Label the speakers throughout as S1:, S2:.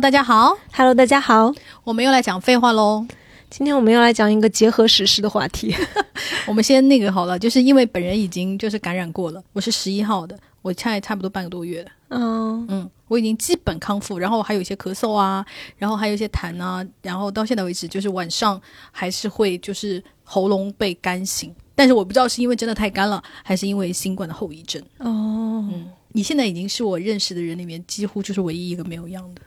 S1: 大家好
S2: ，Hello，大家好，
S1: 我们又来讲废话喽。
S2: 今天我们要来讲一个结合史诗的话题。
S1: 我们先那个好了，就是因为本人已经就是感染过了，我是十一号的，我差差不多半个多月了。嗯嗯，我已经基本康复，然后还有一些咳嗽啊，然后还有一些痰啊，然后到现在为止，就是晚上还是会就是喉咙被干醒，但是我不知道是因为真的太干了，还是因为新冠的后遗症。哦，嗯，你现在已经是我认识的人里面几乎就是唯一一个没有阳的。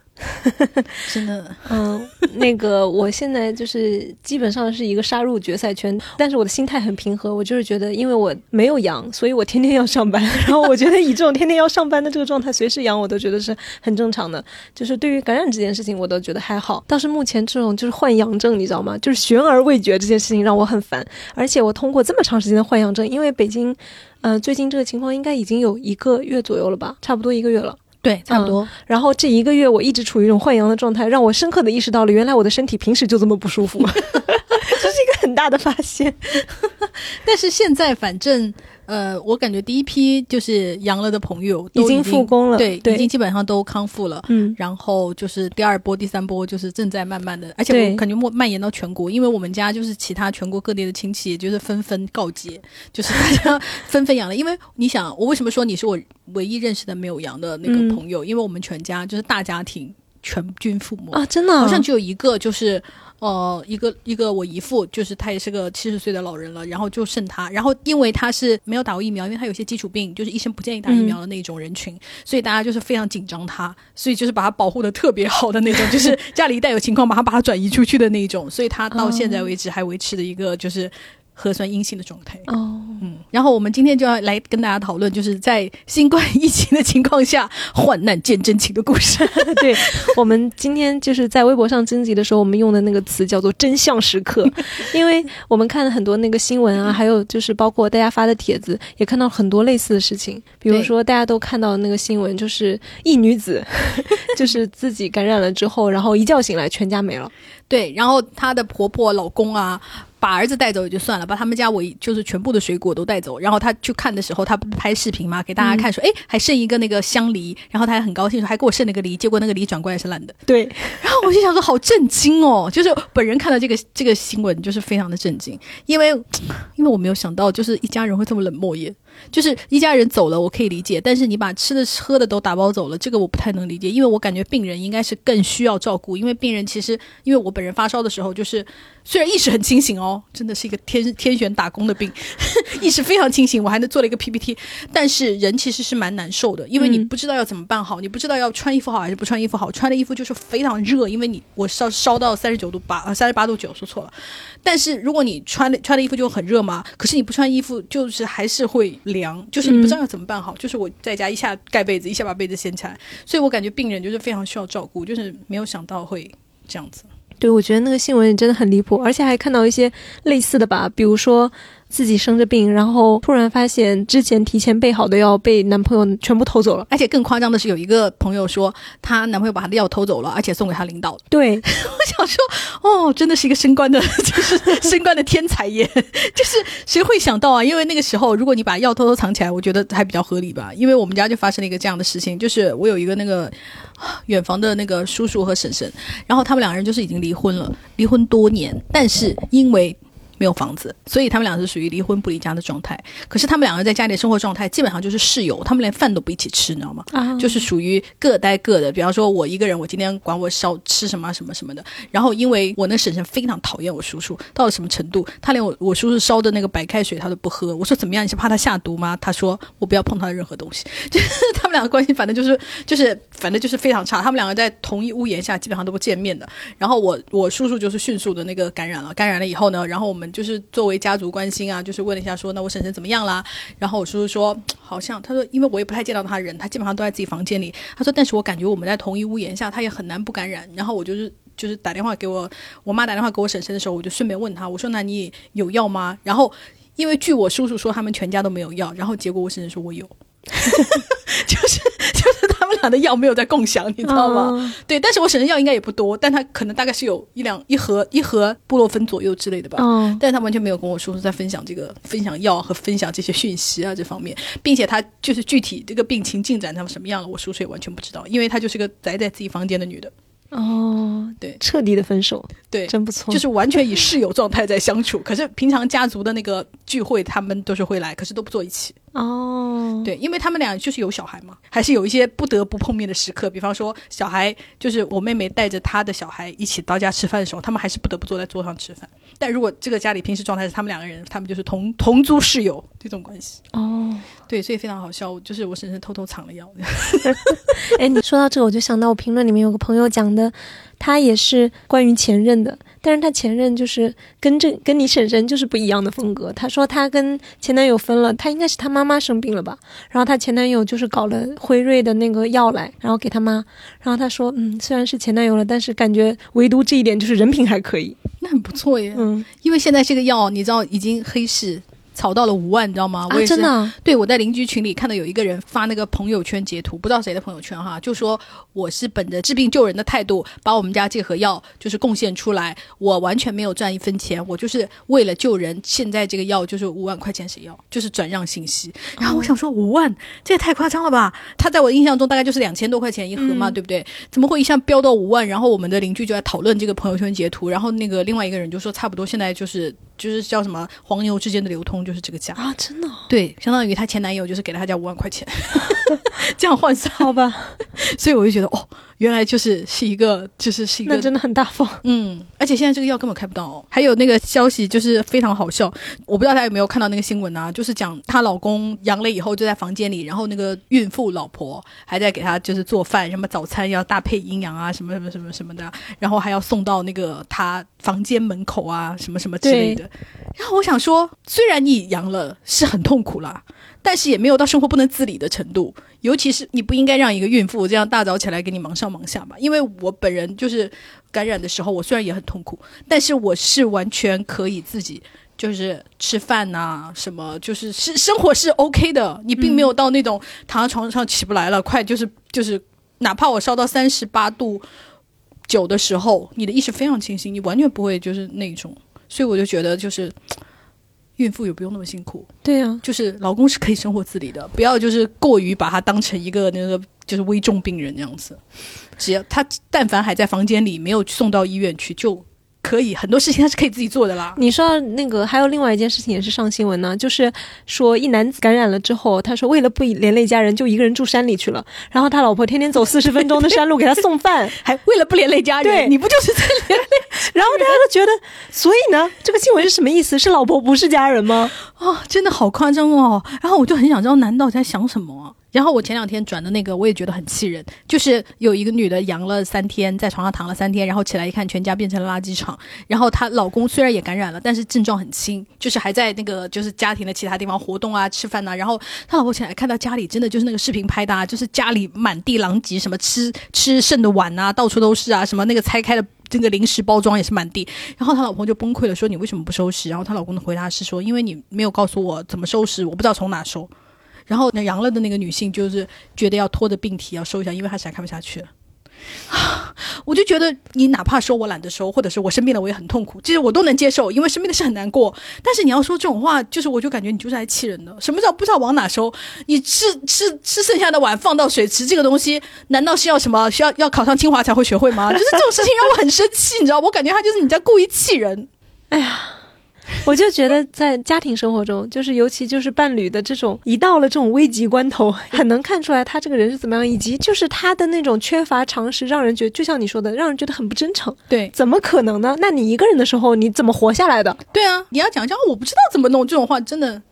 S1: 真的，
S2: 嗯，那个，我现在就是基本上是一个杀入决赛圈，但是我的心态很平和，我就是觉得，因为我没有阳，所以我天天要上班，然后我觉得以这种天天要上班的这个状态，随时阳我都觉得是很正常的。就是对于感染这件事情，我都觉得还好。倒是目前这种就是患阳症，你知道吗？就是悬而未决这件事情让我很烦。而且我通过这么长时间的患阳症，因为北京，嗯，最近这个情况应该已经有一个月左右了吧，差不多一个月了。
S1: 对，差不多。
S2: 然后这一个月我一直处于一种换阳的状态，让我深刻的意识到了，原来我的身体平时就这么不舒服，这是一个很大的发现。
S1: 但是现在反正。呃，我感觉第一批就是阳了的朋友
S2: 已
S1: 经
S2: 复工了，
S1: 对，已经基本上都康复了。嗯，然后就是第二波、第三波就是正在慢慢的，而且我感觉蔓蔓延到全国，因为我们家就是其他全国各地的亲戚，就是纷纷告捷，就是大家纷纷阳了。因为你想，我为什么说你是我唯一认识的没有阳的那个朋友？因为我们全家就是大家庭，全军覆没
S2: 啊，真的，
S1: 好像只有一个就是。呃，一个一个我姨父，就是他也是个七十岁的老人了，然后就剩他，然后因为他是没有打过疫苗，因为他有些基础病，就是医生不建议打疫苗的那种人群，所以大家就是非常紧张他，所以就是把他保护的特别好的那种，就是家里一旦有情况，马上把他转移出去的那种，所以他到现在为止还维持着一个就是。核酸阴性的状态哦，嗯，然后我们今天就要来跟大家讨论，就是在新冠疫情的情况下患难见真情的故事。
S2: 对，我们今天就是在微博上征集的时候，我们用的那个词叫做“真相时刻”，因为我们看了很多那个新闻啊，还有就是包括大家发的帖子，也看到很多类似的事情。比如说大家都看到那个新闻，就是一女子，就是自己感染了之后，然后一觉醒来全家没了。
S1: 对，然后她的婆婆、老公啊。把儿子带走也就算了，把他们家我就是全部的水果都带走。然后他去看的时候，他拍视频嘛，给大家看说，哎，还剩一个那个香梨。然后他还很高兴说，还给我剩了个梨。结果那个梨转过来是烂的。
S2: 对。
S1: 然后我就想说，好震惊哦！就是本人看到这个这个新闻，就是非常的震惊，因为因为我没有想到，就是一家人会这么冷漠耶。就是一家人走了，我可以理解，但是你把吃的喝的都打包走了，这个我不太能理解，因为我感觉病人应该是更需要照顾，因为病人其实，因为我本人发烧的时候，就是虽然意识很清醒哦，真的是一个天天选打工的病，意识非常清醒，我还能做了一个 PPT，但是人其实是蛮难受的，因为你不知道要怎么办好，你不知道要穿衣服好还是不穿衣服好，穿的衣服就是非常热，因为你我烧烧到三十九度八啊三十八度九说错了，但是如果你穿的穿的衣服就很热嘛，可是你不穿衣服就是还是会。凉，就是你不知道要怎么办好。就是我在家一下盖被子，一下把被子掀起来，所以我感觉病人就是非常需要照顾，就是没有想到会这样子。
S2: 对，我觉得那个新闻真的很离谱，而且还看到一些类似的吧，比如说。自己生着病，然后突然发现之前提前备好的药被男朋友全部偷走了，
S1: 而且更夸张的是，有一个朋友说，她男朋友把她的药偷走了，而且送给她领导。
S2: 对，
S1: 我想说，哦，真的是一个升官的，就是升官的天才耶！就是谁会想到啊？因为那个时候，如果你把药偷偷藏起来，我觉得还比较合理吧。因为我们家就发生了一个这样的事情，就是我有一个那个远房的那个叔叔和婶婶，然后他们两个人就是已经离婚了，离婚多年，但是因为。没有房子，所以他们俩是属于离婚不离家的状态。可是他们两个在家里生活状态基本上就是室友，他们连饭都不一起吃，你知道吗？啊，就是属于各待各的。比方说，我一个人，我今天管我烧吃什么什么什么的。然后，因为我那婶婶非常讨厌我叔叔，到了什么程度，他连我我叔叔烧的那个白开水他都不喝。我说怎么样？你是怕他下毒吗？他说我不要碰他的任何东西。就是 他们两个关系，反正就是就是反正就是非常差。他们两个在同一屋檐下，基本上都不见面的。然后我我叔叔就是迅速的那个感染了，感染了以后呢，然后我们。就是作为家族关心啊，就是问了一下，说那我婶婶怎么样啦？然后我叔叔说，好像他说，因为我也不太见到他人，他基本上都在自己房间里。他说，但是我感觉我们在同一屋檐下，他也很难不感染。然后我就是就是打电话给我我妈打电话给我婶婶的时候，我就顺便问他，我说那你有药吗？然后因为据我叔叔说，他们全家都没有药。然后结果我婶婶说我有。就是就 的药没有在共享，你知道吗？对，但是我婶婶药应该也不多，但他可能大概是有一两一盒一盒布洛芬左右之类的吧。嗯，但是他完全没有跟我叔叔在分享这个分享药和分享这些讯息啊这方面，并且他就是具体这个病情进展他们什么样了，我叔叔也完全不知道，因为他就是个宅在自己房间的女的。
S2: 哦，
S1: 对
S2: 彻底的分手，
S1: 对，
S2: 真不错。
S1: 就是完全以室友状态在相处。可是平常家族的那个聚会，他们都是会来，可是都不坐一起。
S2: 哦，
S1: 对，因为他们俩就是有小孩嘛，还是有一些不得不碰面的时刻。比方说，小孩就是我妹妹带着她的小孩一起到家吃饭的时候，他们还是不得不坐在桌上吃饭。但如果这个家里平时状态是他们两个人，他们就是同同租室友这种关系。
S2: 哦，
S1: 对，所以非常好笑。就是我婶婶偷偷藏了药。
S2: 哎，你说到这个，我就想到我评论里面有个朋友讲的，他也是关于前任的，但是他前任就是跟这跟你婶婶就是不一样的风格。他说他跟前男友分了，他应该是他妈妈生病了吧，然后他前男友就是搞了辉瑞的那个药来，然后给他妈，然后他说，嗯，虽然是前男友了，但是感觉唯独这一点就是人品还可以，
S1: 那很不错耶。
S2: 嗯，
S1: 因为现在这个药，你知道已经黑市。炒到了五万，你知道吗？我也
S2: 啊，
S1: 是
S2: 真的啊、
S1: 对，我在邻居群里看到有一个人发那个朋友圈截图，不知道谁的朋友圈哈，就说我是本着治病救人的态度，把我们家这盒药就是贡献出来，我完全没有赚一分钱，我就是为了救人。现在这个药就是五万块钱谁要？就是转让信息。然后我想说五万，这也太夸张了吧？他在我印象中大概就是两千多块钱一盒嘛，
S2: 嗯
S1: 对不对？怎么会一下飙到五万？然后我们的邻居就在讨论这个朋友圈截图，然后那个另外一个人就说差不多现在就是就是叫什么黄牛之间的流通就是这个价。
S2: 啊，真的？哦、
S1: 对，相当于她前男友就是给了她家五万块钱，这样换算，
S2: 好吧，
S1: 所以我就觉得哦，原来就是是一个，就是是一个，
S2: 那真的很大方。
S1: 嗯，而且现在这个药根本开不到哦。还有那个消息就是非常好笑，我不知道大家有没有看到那个新闻啊，就是讲她老公阳了以后就在房间里，然后那个孕妇老婆还在给他就是做饭，什么早餐要搭配营养啊，什么什么什么什么的，然后还要送到那个她房间门口啊，什么什么之类的。然后我想说，虽然你阳了是很痛苦啦，但是也没有到生活不能自理的程度。尤其是你不应该让一个孕妇这样大早起来给你忙上忙下吧？因为我本人就是感染的时候，我虽然也很痛苦，但是我是完全可以自己。就是吃饭呐、什么就是是生活是 OK 的，你并没有到那种躺在床上起不来了，快就是就是，哪怕我烧到三十八度九的时候，你的意识非常清晰，你完全不会就是那种，所以我就觉得就是孕妇也不用那么辛苦，
S2: 对啊，
S1: 就是老公是可以生活自理的，不要就是过于把他当成一个那个就是危重病人这样子。只要他但凡还在房间里，没有送到医院去，就可以很多事情他是可以自己做的啦。
S2: 你说那个，还有另外一件事情也是上新闻呢，就是说一男子感染了之后，他说为了不连累家人，就一个人住山里去了，然后他老婆天天走四十分钟的山路给他送饭，
S1: 还为了不连累家人，
S2: 对
S1: 你不就是在连累？
S2: 然后大家都觉得，所以呢，这个新闻是什么意思？是老婆不是家人吗？
S1: 哦，真的好夸张哦！然后我就很想知道，男到底在想什么啊？然后我前两天转的那个，我也觉得很气人，就是有一个女的阳了三天，在床上躺了三天，然后起来一看，全家变成了垃圾场。然后她老公虽然也感染了，但是症状很轻，就是还在那个就是家庭的其他地方活动啊、吃饭呐、然后她老婆起来看到家里真的就是那个视频拍的、啊，就是家里满地狼藉，什么吃吃剩的碗啊，到处都是啊，什么那个拆开的。这个零食包装也是满地，然后她老婆就崩溃了，说你为什么不收拾？然后她老公的回答是说，因为你没有告诉我怎么收拾，我不知道从哪收。然后那阳了的那个女性就是觉得要拖着病体要收一下，因为她实在看不下去了。我就觉得你哪怕说我懒得收，或者是我生病了我也很痛苦，其实我都能接受，因为生病的是很难过。但是你要说这种话，就是我就感觉你就是来气人的。什么叫不知道往哪收？你吃吃吃剩下的碗放到水池，这个东西难道是要什么需要要考上清华才会学会吗？就是这种事情让我很生气，你知道？我感觉他就是你在故意气人。
S2: 哎呀 我就觉得在家庭生活中，就是尤其就是伴侣的这种，一到了这种危急关头，很能看出来他这个人是怎么样，以及就是他的那种缺乏常识，让人觉得就像你说的，让人觉得很不真诚。
S1: 对
S2: 怎么可能呢？那你一个人的时候，你怎么活下来的？
S1: 对啊，你要讲讲，我不知道怎么弄这种话，真的。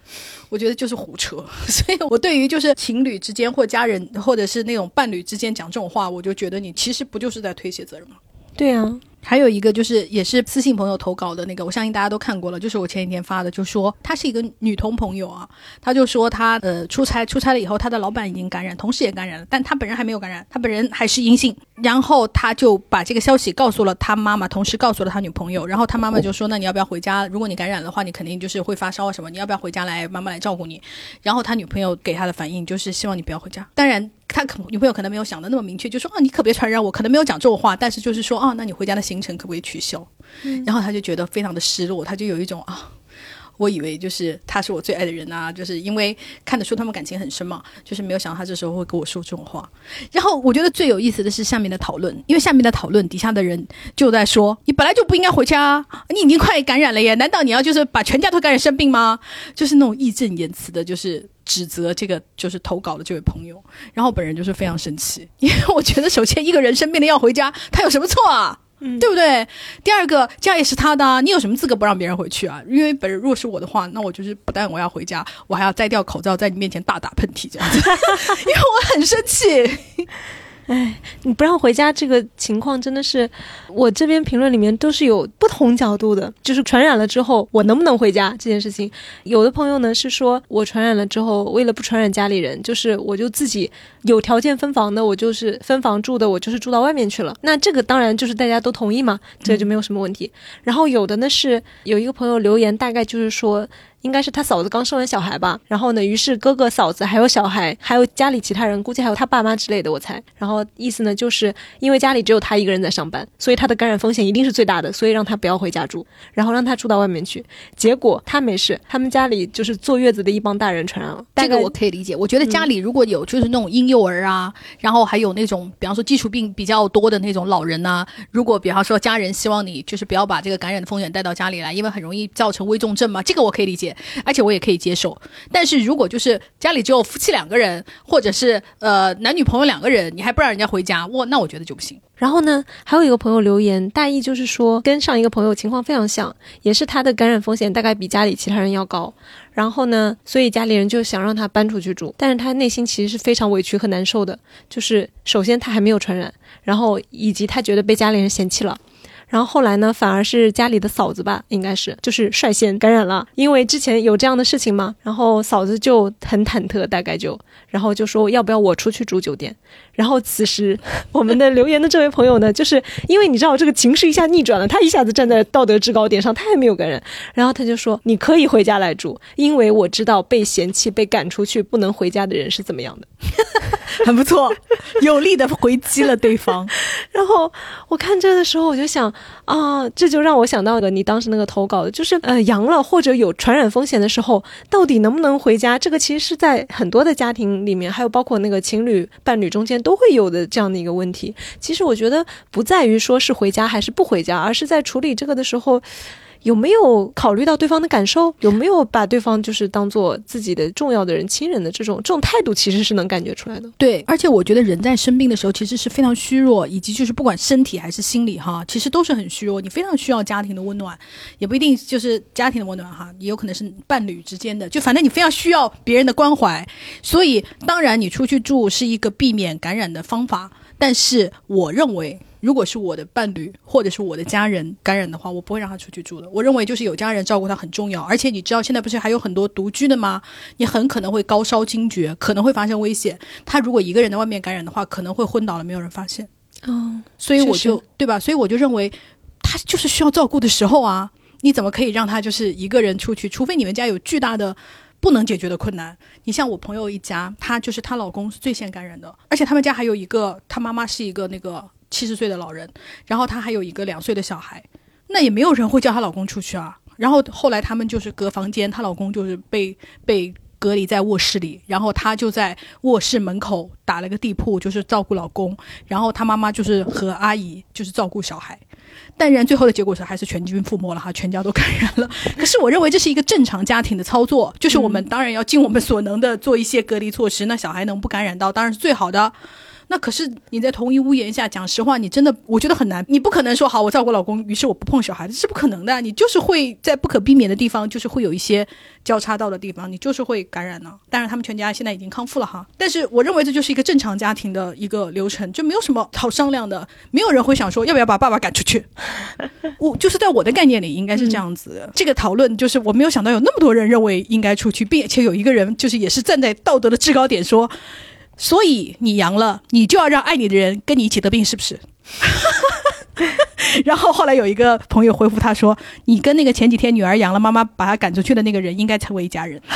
S1: 我觉得就是胡扯，所以我对于就是情侣之间或家人或者是那种伴侣之间讲这种话，我就觉得你其实不就是在推卸责任吗？
S2: 对啊，
S1: 还有一个就是也是私信朋友投稿的那个，我相信大家都看过了，就是我前几天发的，就说她是一个女同朋友啊，她就说她呃出差出差了以后，她的老板已经感染，同事也感染了，但她本人还没有感染，她本人还是阴性，然后她就把这个消息告诉了她妈妈，同时告诉了她女朋友，然后她妈妈就说，那你要不要回家？如果你感染的话，你肯定就是会发烧啊什么，你要不要回家来妈妈来照顾你？然后她女朋友给她的反应就是希望你不要回家，当然。他可女朋友可能没有想的那么明确，就说啊，你可别传染我，可能没有讲这种话，但是就是说啊，那你回家的行程可不可以取消？然后他就觉得非常的失落，他就有一种啊，我以为就是他是我最爱的人啊，就是因为看得出他们感情很深嘛，就是没有想到他这时候会跟我说这种话。然后我觉得最有意思的是下面的讨论，因为下面的讨论底下的人就在说：“你本来就不应该回家，你已经快感染了耶，难道你要就是把全家都感染生病吗？”就是那种义正言辞的，就是指责这个就是投稿的这位朋友。然后本人就是非常生气，因为我觉得首先一个人生病了要回家，他有什么错啊？
S2: 嗯
S1: 对不对？第二个家也是他的啊，你有什么资格不让别人回去啊？因为本人如果是我的话，那我就是不但我要回家，我还要摘掉口罩，在你面前大打喷嚏这样子，因为我很生气。
S2: 哎你不让回家这个情况真的是，我这边评论里面都是有不同角度的。就是传染了之后，我能不能回家这件事情，有的朋友呢是说我传染了之后，为了不传染家里人，就是我就自己有条件分房的，我就是分房住的，我就是住到外面去了。那这个当然就是大家都同意嘛，这就没有什么问题。然后有的呢是有一个朋友留言，大概就是说。应该是他嫂子刚生完小孩吧，然后呢，于是哥哥、嫂子还有小孩，还有家里其他人，估计还有他爸妈之类的，我猜。然后意思呢，就是因为家里只有他一个人在上班，所以他的感染风险一定是最大的，所以让他不要回家住，然后让他住到外面去。结果他没事，他们家里就是坐月子的一帮大人传染了。
S1: 这个我可以理解。我觉得家里如果有就是那种婴幼儿啊，然后还有那种比方说基础病比较多的那种老人呐、如果比方说家人希望你就是不要把这个感染的风险带到家里来，因为很容易造成危重症嘛，这个我可以理解，而且我也可以接受。但是如果就是家里只有夫妻两个人，或者是呃男女朋友两个人，你还不让人家回家，哇，那我觉得就不行。
S2: 然后呢，还有一个朋友留言，大意就是说，跟上一个朋友情况非常像，也是他的感染风险大概比家里其他人要高。然后呢，所以家里人就想让他搬出去住，但是他内心其实是非常委屈和难受的。就是首先他还没有传染，然后以及他觉得被家里人嫌弃了。然后后来呢，反而是家里的嫂子吧，应该是就是率先感染了，因为之前有这样的事情嘛，然后嫂子就很忐忑，大概就，然后就说要不要我出去住酒店。然后此时我们的留言的这位朋友呢，就是因为你知道这个情势一下逆转了，他一下子站在道德制高点上，他还没有感染，然后他就说你可以回家来住，因为我知道被嫌弃、被赶出去不能回家的人是怎么样的。
S1: 很不错，有力的回击了对方。
S2: 然后我看这的时候，我就想啊，这就让我想到了你当时那个投稿的，就是呃阳了或者有传染风险的时候，到底能不能回家？这个其实是在很多的家庭里面，还有包括那个情侣伴侣中间都会有的这样的一个问题。其实我觉得不在于说是回家还是不回家，而是在处理这个的时候。有没有考虑到对方的感受？有没有把对方就是当做自己的重要的人、亲人的这种这种态度，其实是能感觉出来的。
S1: 对，而且我觉得人在生病的时候其实是非常虚弱，以及就是不管身体还是心理哈，其实都是很虚弱。你非常需要家庭的温暖，也不一定就是家庭的温暖哈，也有可能是伴侣之间的，就反正你非常需要别人的关怀。所以当然你出去住是一个避免感染的方法，但是我认为。如果是我的伴侣或者是我的家人感染的话，我不会让他出去住的。我认为就是有家人照顾他很重要，而且你知道现在不是还有很多独居的吗？你很可能会高烧惊厥，可能会发生危险。他如果一个人在外面感染的话，可能会昏倒了，没有人发现。
S2: 哦，
S1: 所以我
S2: 是
S1: 就是对吧？所以我就认为他就是需要照顾的时候啊，你怎么可以让他就是一个人出去？除非你们家有巨大的。不能解决的困难，你像我朋友一家，她就是她老公是最先感染的，而且他们家还有一个，她妈妈是一个那个七十岁的老人，然后她还有一个两岁的小孩，那也没有人会叫她老公出去啊。然后后来他们就是隔房间，她老公就是被被隔离在卧室里，然后她就在卧室门口打了个地铺，就是照顾老公，然后她妈妈就是和阿姨就是照顾小孩。但然最后的结果是还是全军覆没了哈，全家都感染了。可是我认为这是一个正常家庭的操作，就是我们当然要尽我们所能的做一些隔离措施，那小孩能不感染到当然是最好的。那可是你在同一屋檐下，讲实话，你真的我觉得很难。你不可能说好我照顾老公，于是我不碰小孩，子是不可能的。你就是会在不可避免的地方，就是会有一些交叉到的地方，你就是会感染呢。当然他们全家现在已经康复了哈，但是我认为这就是一个正常家庭的一个流程，就没有什么好商量的，没有人会想说要不要把爸爸赶出去。我就是在我的概念里应该是这样子的。这个讨论就是我没有想到有那么多人认为应该出去，并且有一个人就是也是站在道德的制高点说。所以你阳了，你就要让爱你的人跟你一起得病，是不是？然后后来有一个朋友回复他说：“你跟那个前几天女儿阳了，妈妈把她赶出去的那个人应该成为一家人。”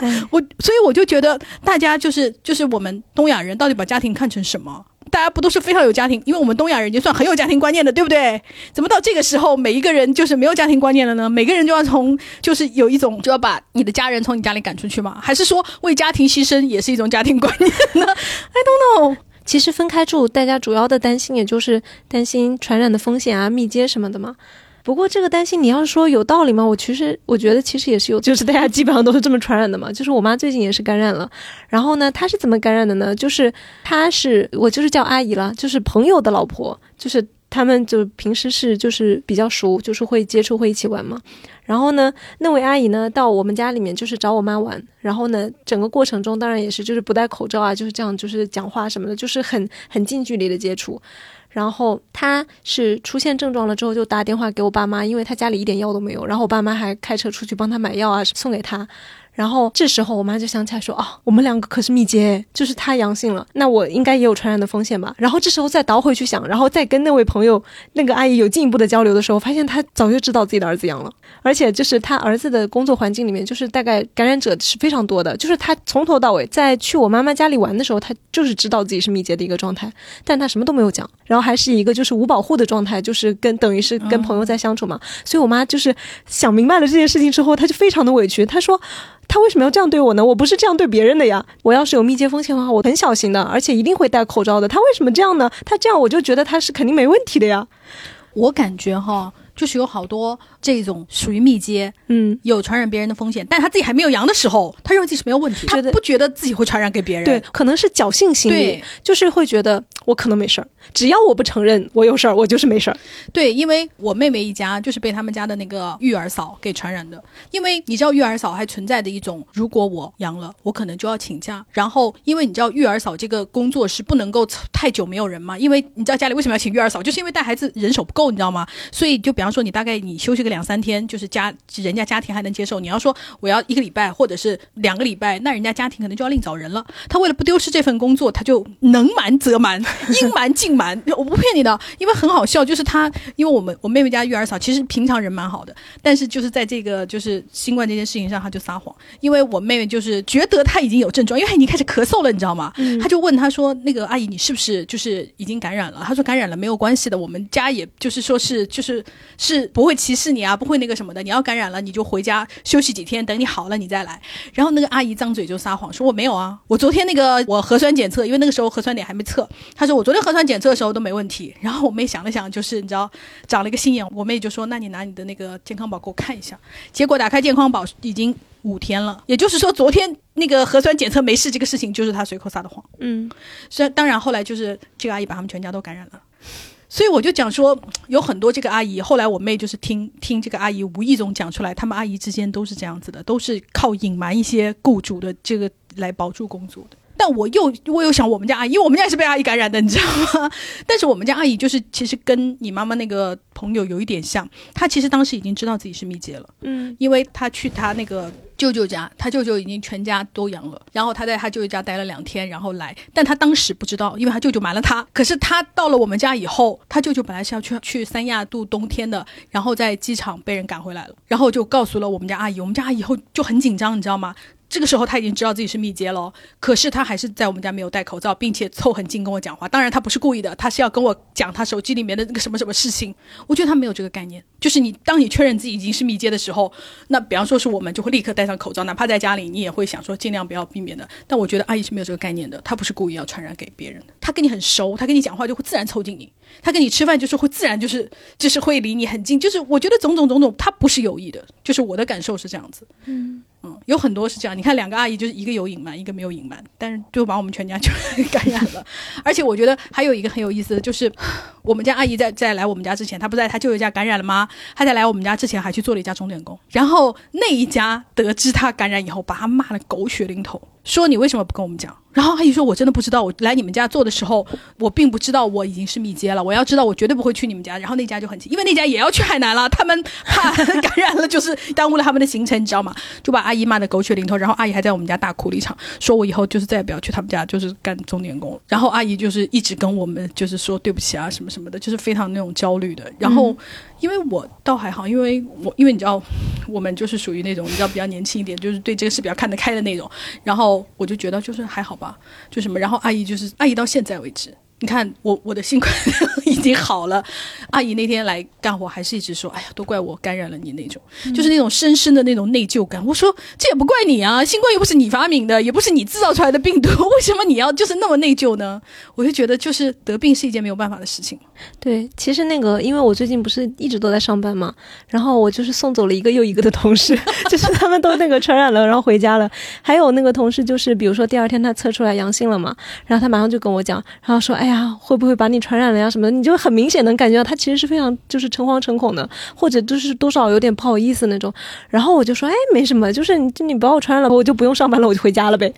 S1: 我所以我就觉得大家就是就是我们东亚人到底把家庭看成什么？大家不都是非常有家庭？因为我们东亚人已经算很有家庭观念的，对不对？怎么到这个时候，每一个人就是没有家庭观念了呢？每个人就要从，就是有一种就要把你的家人从你家里赶出去吗？还是说为家庭牺牲也是一种家庭观念呢？I don't know。
S2: 其实分开住，大家主要的担心也就是担心传染的风险啊、密接什么的嘛。不过这个担心，你要说有道理吗？我其实我觉得其实也是有，就是大家基本上都是这么传染的嘛。就是我妈最近也是感染了，然后呢，她是怎么感染的呢？就是她是我就是叫阿姨了，就是朋友的老婆，就是他们就平时是就是比较熟，就是会接触会一起玩嘛。然后呢，那位阿姨呢到我们家里面就是找我妈玩，然后呢整个过程中当然也是就是不戴口罩啊，就是这样就是讲话什么的，就是很很近距离的接触。然后他是出现症状了之后就打电话给我爸妈，因为他家里一点药都没有。然后我爸妈还开车出去帮他买药啊，送给他。然后这时候我妈就想起来说：“哦，我们两个可是密接，就是他阳性了，那我应该也有传染的风险吧？”然后这时候再倒回去想，然后再跟那位朋友、那个阿姨有进一步的交流的时候，发现他早就知道自己的儿子阳了，而且就是他儿子的工作环境里面，就是大概感染者是非常多的。就是他从头到尾在去我妈妈家里玩的时候，他就是知道自己是密接的一个状态，但他什么都没有讲，然后还是一个就是无保护的状态，就是跟等于是跟朋友在相处嘛。所以我妈就是想明白了这件事情之后，她就非常的委屈，她说。他为什么要这样对我呢？我不是这样对别人的呀！我要是有密接风险的话，我很小心的，而且一定会戴口罩的。他为什么这样呢？他这样我就觉得他是肯定没问题的呀。
S1: 我感觉哈，就是有好多这种属于密接，
S2: 嗯，
S1: 有传染别人的风险，但他自己还没有阳的时候，他认为自己是没有问题，他不觉得自己会传染给别人。
S2: 对，可能是侥幸心理，就是会觉得我可能没事儿。只要我不承认我有事儿，我就是没事儿。
S1: 对，因为我妹妹一家就是被他们家的那个育儿嫂给传染的。因为你知道育儿嫂还存在的一种，如果我阳了，我可能就要请假。然后，因为你知道育儿嫂这个工作是不能够太久没有人嘛。因为你知道家里为什么要请育儿嫂，就是因为带孩子人手不够，你知道吗？所以就比方说你大概你休息个两三天，就是家人家家庭还能接受。你要说我要一个礼拜或者是两个礼拜，那人家家庭可能就要另找人了。他为了不丢失这份工作，他就能瞒则瞒，应瞒尽瞒。我不骗你的，因为很好笑，就是他，因为我们我妹妹家育儿嫂其实平常人蛮好的，但是就是在这个就是新冠这件事情上，他就撒谎。因为我妹妹就是觉得他已经有症状，因为他已经开始咳嗽了，你知道吗？他就问他说：“那个阿姨，你是不是就是已经感染了？”他说：“感染了没有关系的，我们家也就是说是就是是不会歧视你啊，不会那个什么的。你要感染了，你就回家休息几天，等你好了你再来。”然后那个阿姨张嘴就撒谎，说我没有啊，我昨天那个我核酸检测，因为那个时候核酸点还没测，她说我昨天核酸检测的时候都没。没问题，然后我妹想了想，就是你知道，长了一个心眼，我妹就说：“那你拿你的那个健康宝给我看一下。”结果打开健康宝，已经五天了，也就是说，昨天那个核酸检测没事，这个事情就是她随口撒的谎。
S2: 嗯，
S1: 所以当然后来就是这个阿姨把他们全家都感染了，所以我就讲说，有很多这个阿姨，后来我妹就是听听这个阿姨无意中讲出来，他们阿姨之间都是这样子的，都是靠隐瞒一些雇主的这个来保住工作的。但我又我又想我们家阿姨，因为我们家也是被阿姨感染的，你知道吗？但是我们家阿姨就是其实跟你妈妈那个朋友有一点像，她其实当时已经知道自己是密接了，
S2: 嗯，
S1: 因为她去她那个舅舅家，他舅舅已经全家都阳了，然后他在他舅舅家待了两天，然后来，但他当时不知道，因为他舅舅瞒了他。可是他到了我们家以后，他舅舅本来是要去去三亚度冬天的，然后在机场被人赶回来了，然后就告诉了我们家阿姨，我们家阿姨以后就很紧张，你知道吗？这个时候他已经知道自己是密接了，可是他还是在我们家没有戴口罩，并且凑很近跟我讲话。当然他不是故意的，他是要跟我讲他手机里面的那个什么什么事情。我觉得他没有这个概念，就是你当你确认自己已经是密接的时候，那比方说是我们就会立刻戴上口罩，哪怕在家里你也会想说尽量不要避免的。但我觉得阿姨是没有这个概念的，她不是故意要传染给别人，她跟你很熟，她跟你讲话就会自然凑近你，她跟你吃饭就是会自然就是就是会离你很近，就是我觉得种种种种，他不是有意的，就是我的感受是这样子，
S2: 嗯。
S1: 嗯，有很多是这样。你看，两个阿姨就是一个有隐瞒，一个没有隐瞒，但是就把我们全家就 感染了。而且我觉得还有一个很有意思的就是，我们家阿姨在在来我们家之前，她不在她舅舅家感染了吗？她在来我们家之前还去做了一家钟点工，然后那一家得知她感染以后，把她骂的狗血淋头。说你为什么不跟我们讲？然后阿姨说：“我真的不知道，我来你们家做的时候，我并不知道我已经是密接了。我要知道，我绝对不会去你们家。”然后那家就很急，因为那家也要去海南了，他们怕感染了，就是耽误了他们的行程，你知道吗？就把阿姨骂得狗血淋头。然后阿姨还在我们家大哭了一场，说我以后就是再也不要去他们家，就是干钟点工。然后阿姨就是一直跟我们就是说对不起啊什么什么的，就是非常那种焦虑的。然后因为我倒还好，因为我因为你知道，我们就是属于那种你知道比较年轻一点，就是对这个事比较看得开的那种。然后我就觉得就是还好吧，就什么，然后阿姨就是阿姨到现在为止你看我我的新冠已经好了，阿姨那天来干活还是一直说，哎呀，都怪我感染了你那种，就是那种深深的那种内疚感。我说这也不怪你啊，新冠又不是你发明的，也不是你制造出来的病毒，为什么你要就是那么内疚呢？我就觉得就是得病是一件没有办法的事情。
S2: 对，其实那个因为我最近不是一直都在上班嘛，然后我就是送走了一个又一个的同事，就是他们都那个传染了，然后回家了。还有那个同事就是比如说第二天他测出来阳性了嘛，然后他马上就跟我讲，然后说哎。呀，会不会把你传染了呀？什么的，你就很明显能感觉到他其实是非常就是诚惶诚恐的，或者就是多少有点不好意思那种。然后我就说，哎，没什么，就是你你把我传染了，我就不用上班了，我就回家了呗。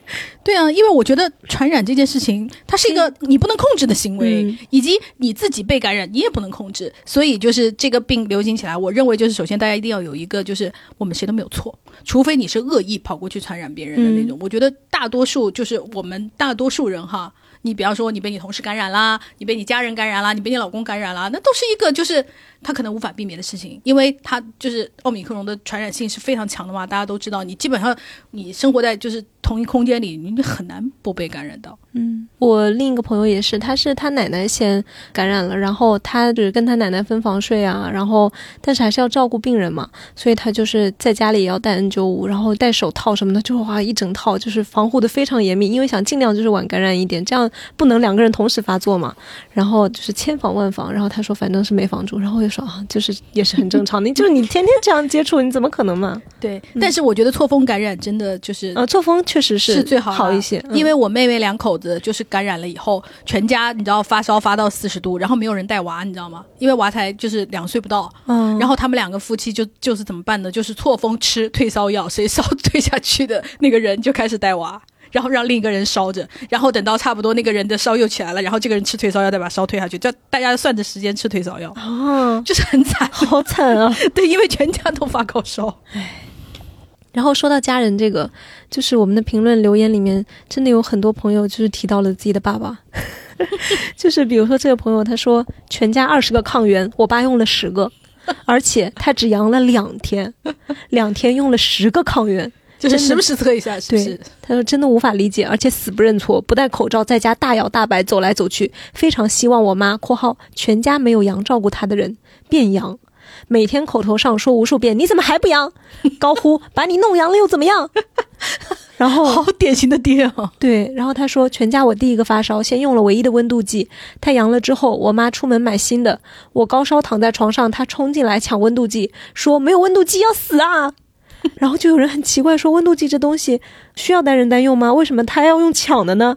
S1: 对啊，因为我觉得传染这件事情，它是一个你不能控制的行为，以及你自己被感染你也不能控制。所以就是这个病流行起来，我认为就是首先大家一定要有一个，就是我们谁都没有错，除非你是恶意跑过去传染别人的那种。我觉得大多数就是我们大多数人哈。你比方说，你被你同事感染啦，你被你家人感染啦，你被你老公感染啦，那都是一个就是他可能无法避免的事情，因为他就是奥密克戎的传染性是非常强的嘛，大家都知道，你基本上你生活在就是同一空间里，你很难不被感染到。
S2: 嗯，我另一个朋友也是，他是他奶奶先感染了，然后他就是跟他奶奶分房睡啊，然后但是还是要照顾病人嘛，所以他就是在家里也要戴 N 九五，然后戴手套什么的，就哇一整套就是防护的非常严密，因为想尽量就是晚感染一点，这样不能两个人同时发作嘛，然后就是千防万防，然后他说反正是没防住，然后我就说啊，就是也是很正常，的就是你天天这样接触，你怎么可能嘛？
S1: 对，但是我觉得错峰感染真的就是
S2: 呃错峰确实是
S1: 是最好
S2: 好一些，
S1: 因为我妹妹两口子。就是感染了以后，全家你知道发烧发到四十度，然后没有人带娃，你知道吗？因为娃才就是两岁不到，嗯，然后他们两个夫妻就就是怎么办呢？就是错峰吃退烧药，谁烧 退下去的那个人就开始带娃，然后让另一个人烧着，然后等到差不多那个人的烧又起来了，然后这个人吃退烧药再把烧退下去，叫大家算着时间吃退烧药，哦，就是很惨，
S2: 好惨啊！
S1: 对，因为全家都发高烧，唉。
S2: 然后说到家人这个，就是我们的评论留言里面真的有很多朋友就是提到了自己的爸爸，就是比如说这个朋友他说全家二十个抗原，我爸用了十个，而且他只阳了两天，两天用了十个抗原，
S1: 就是时不时测一下，是不是？
S2: 他说真的无法理解，而且死不认错，不戴口罩在家大摇大摆走来走去，非常希望我妈（括号全家没有阳照顾他的人）变阳。每天口头上说无数遍，你怎么还不阳？高呼把你弄阳了又怎么样？然后
S1: 好典型的爹啊！
S2: 对，然后他说全家我第一个发烧，先用了唯一的温度计，他阳了之后，我妈出门买新的，我高烧躺在床上，他冲进来抢温度计，说没有温度计要死啊！然后就有人很奇怪说温度计这东西需要单人单用吗？为什么他要用抢的呢？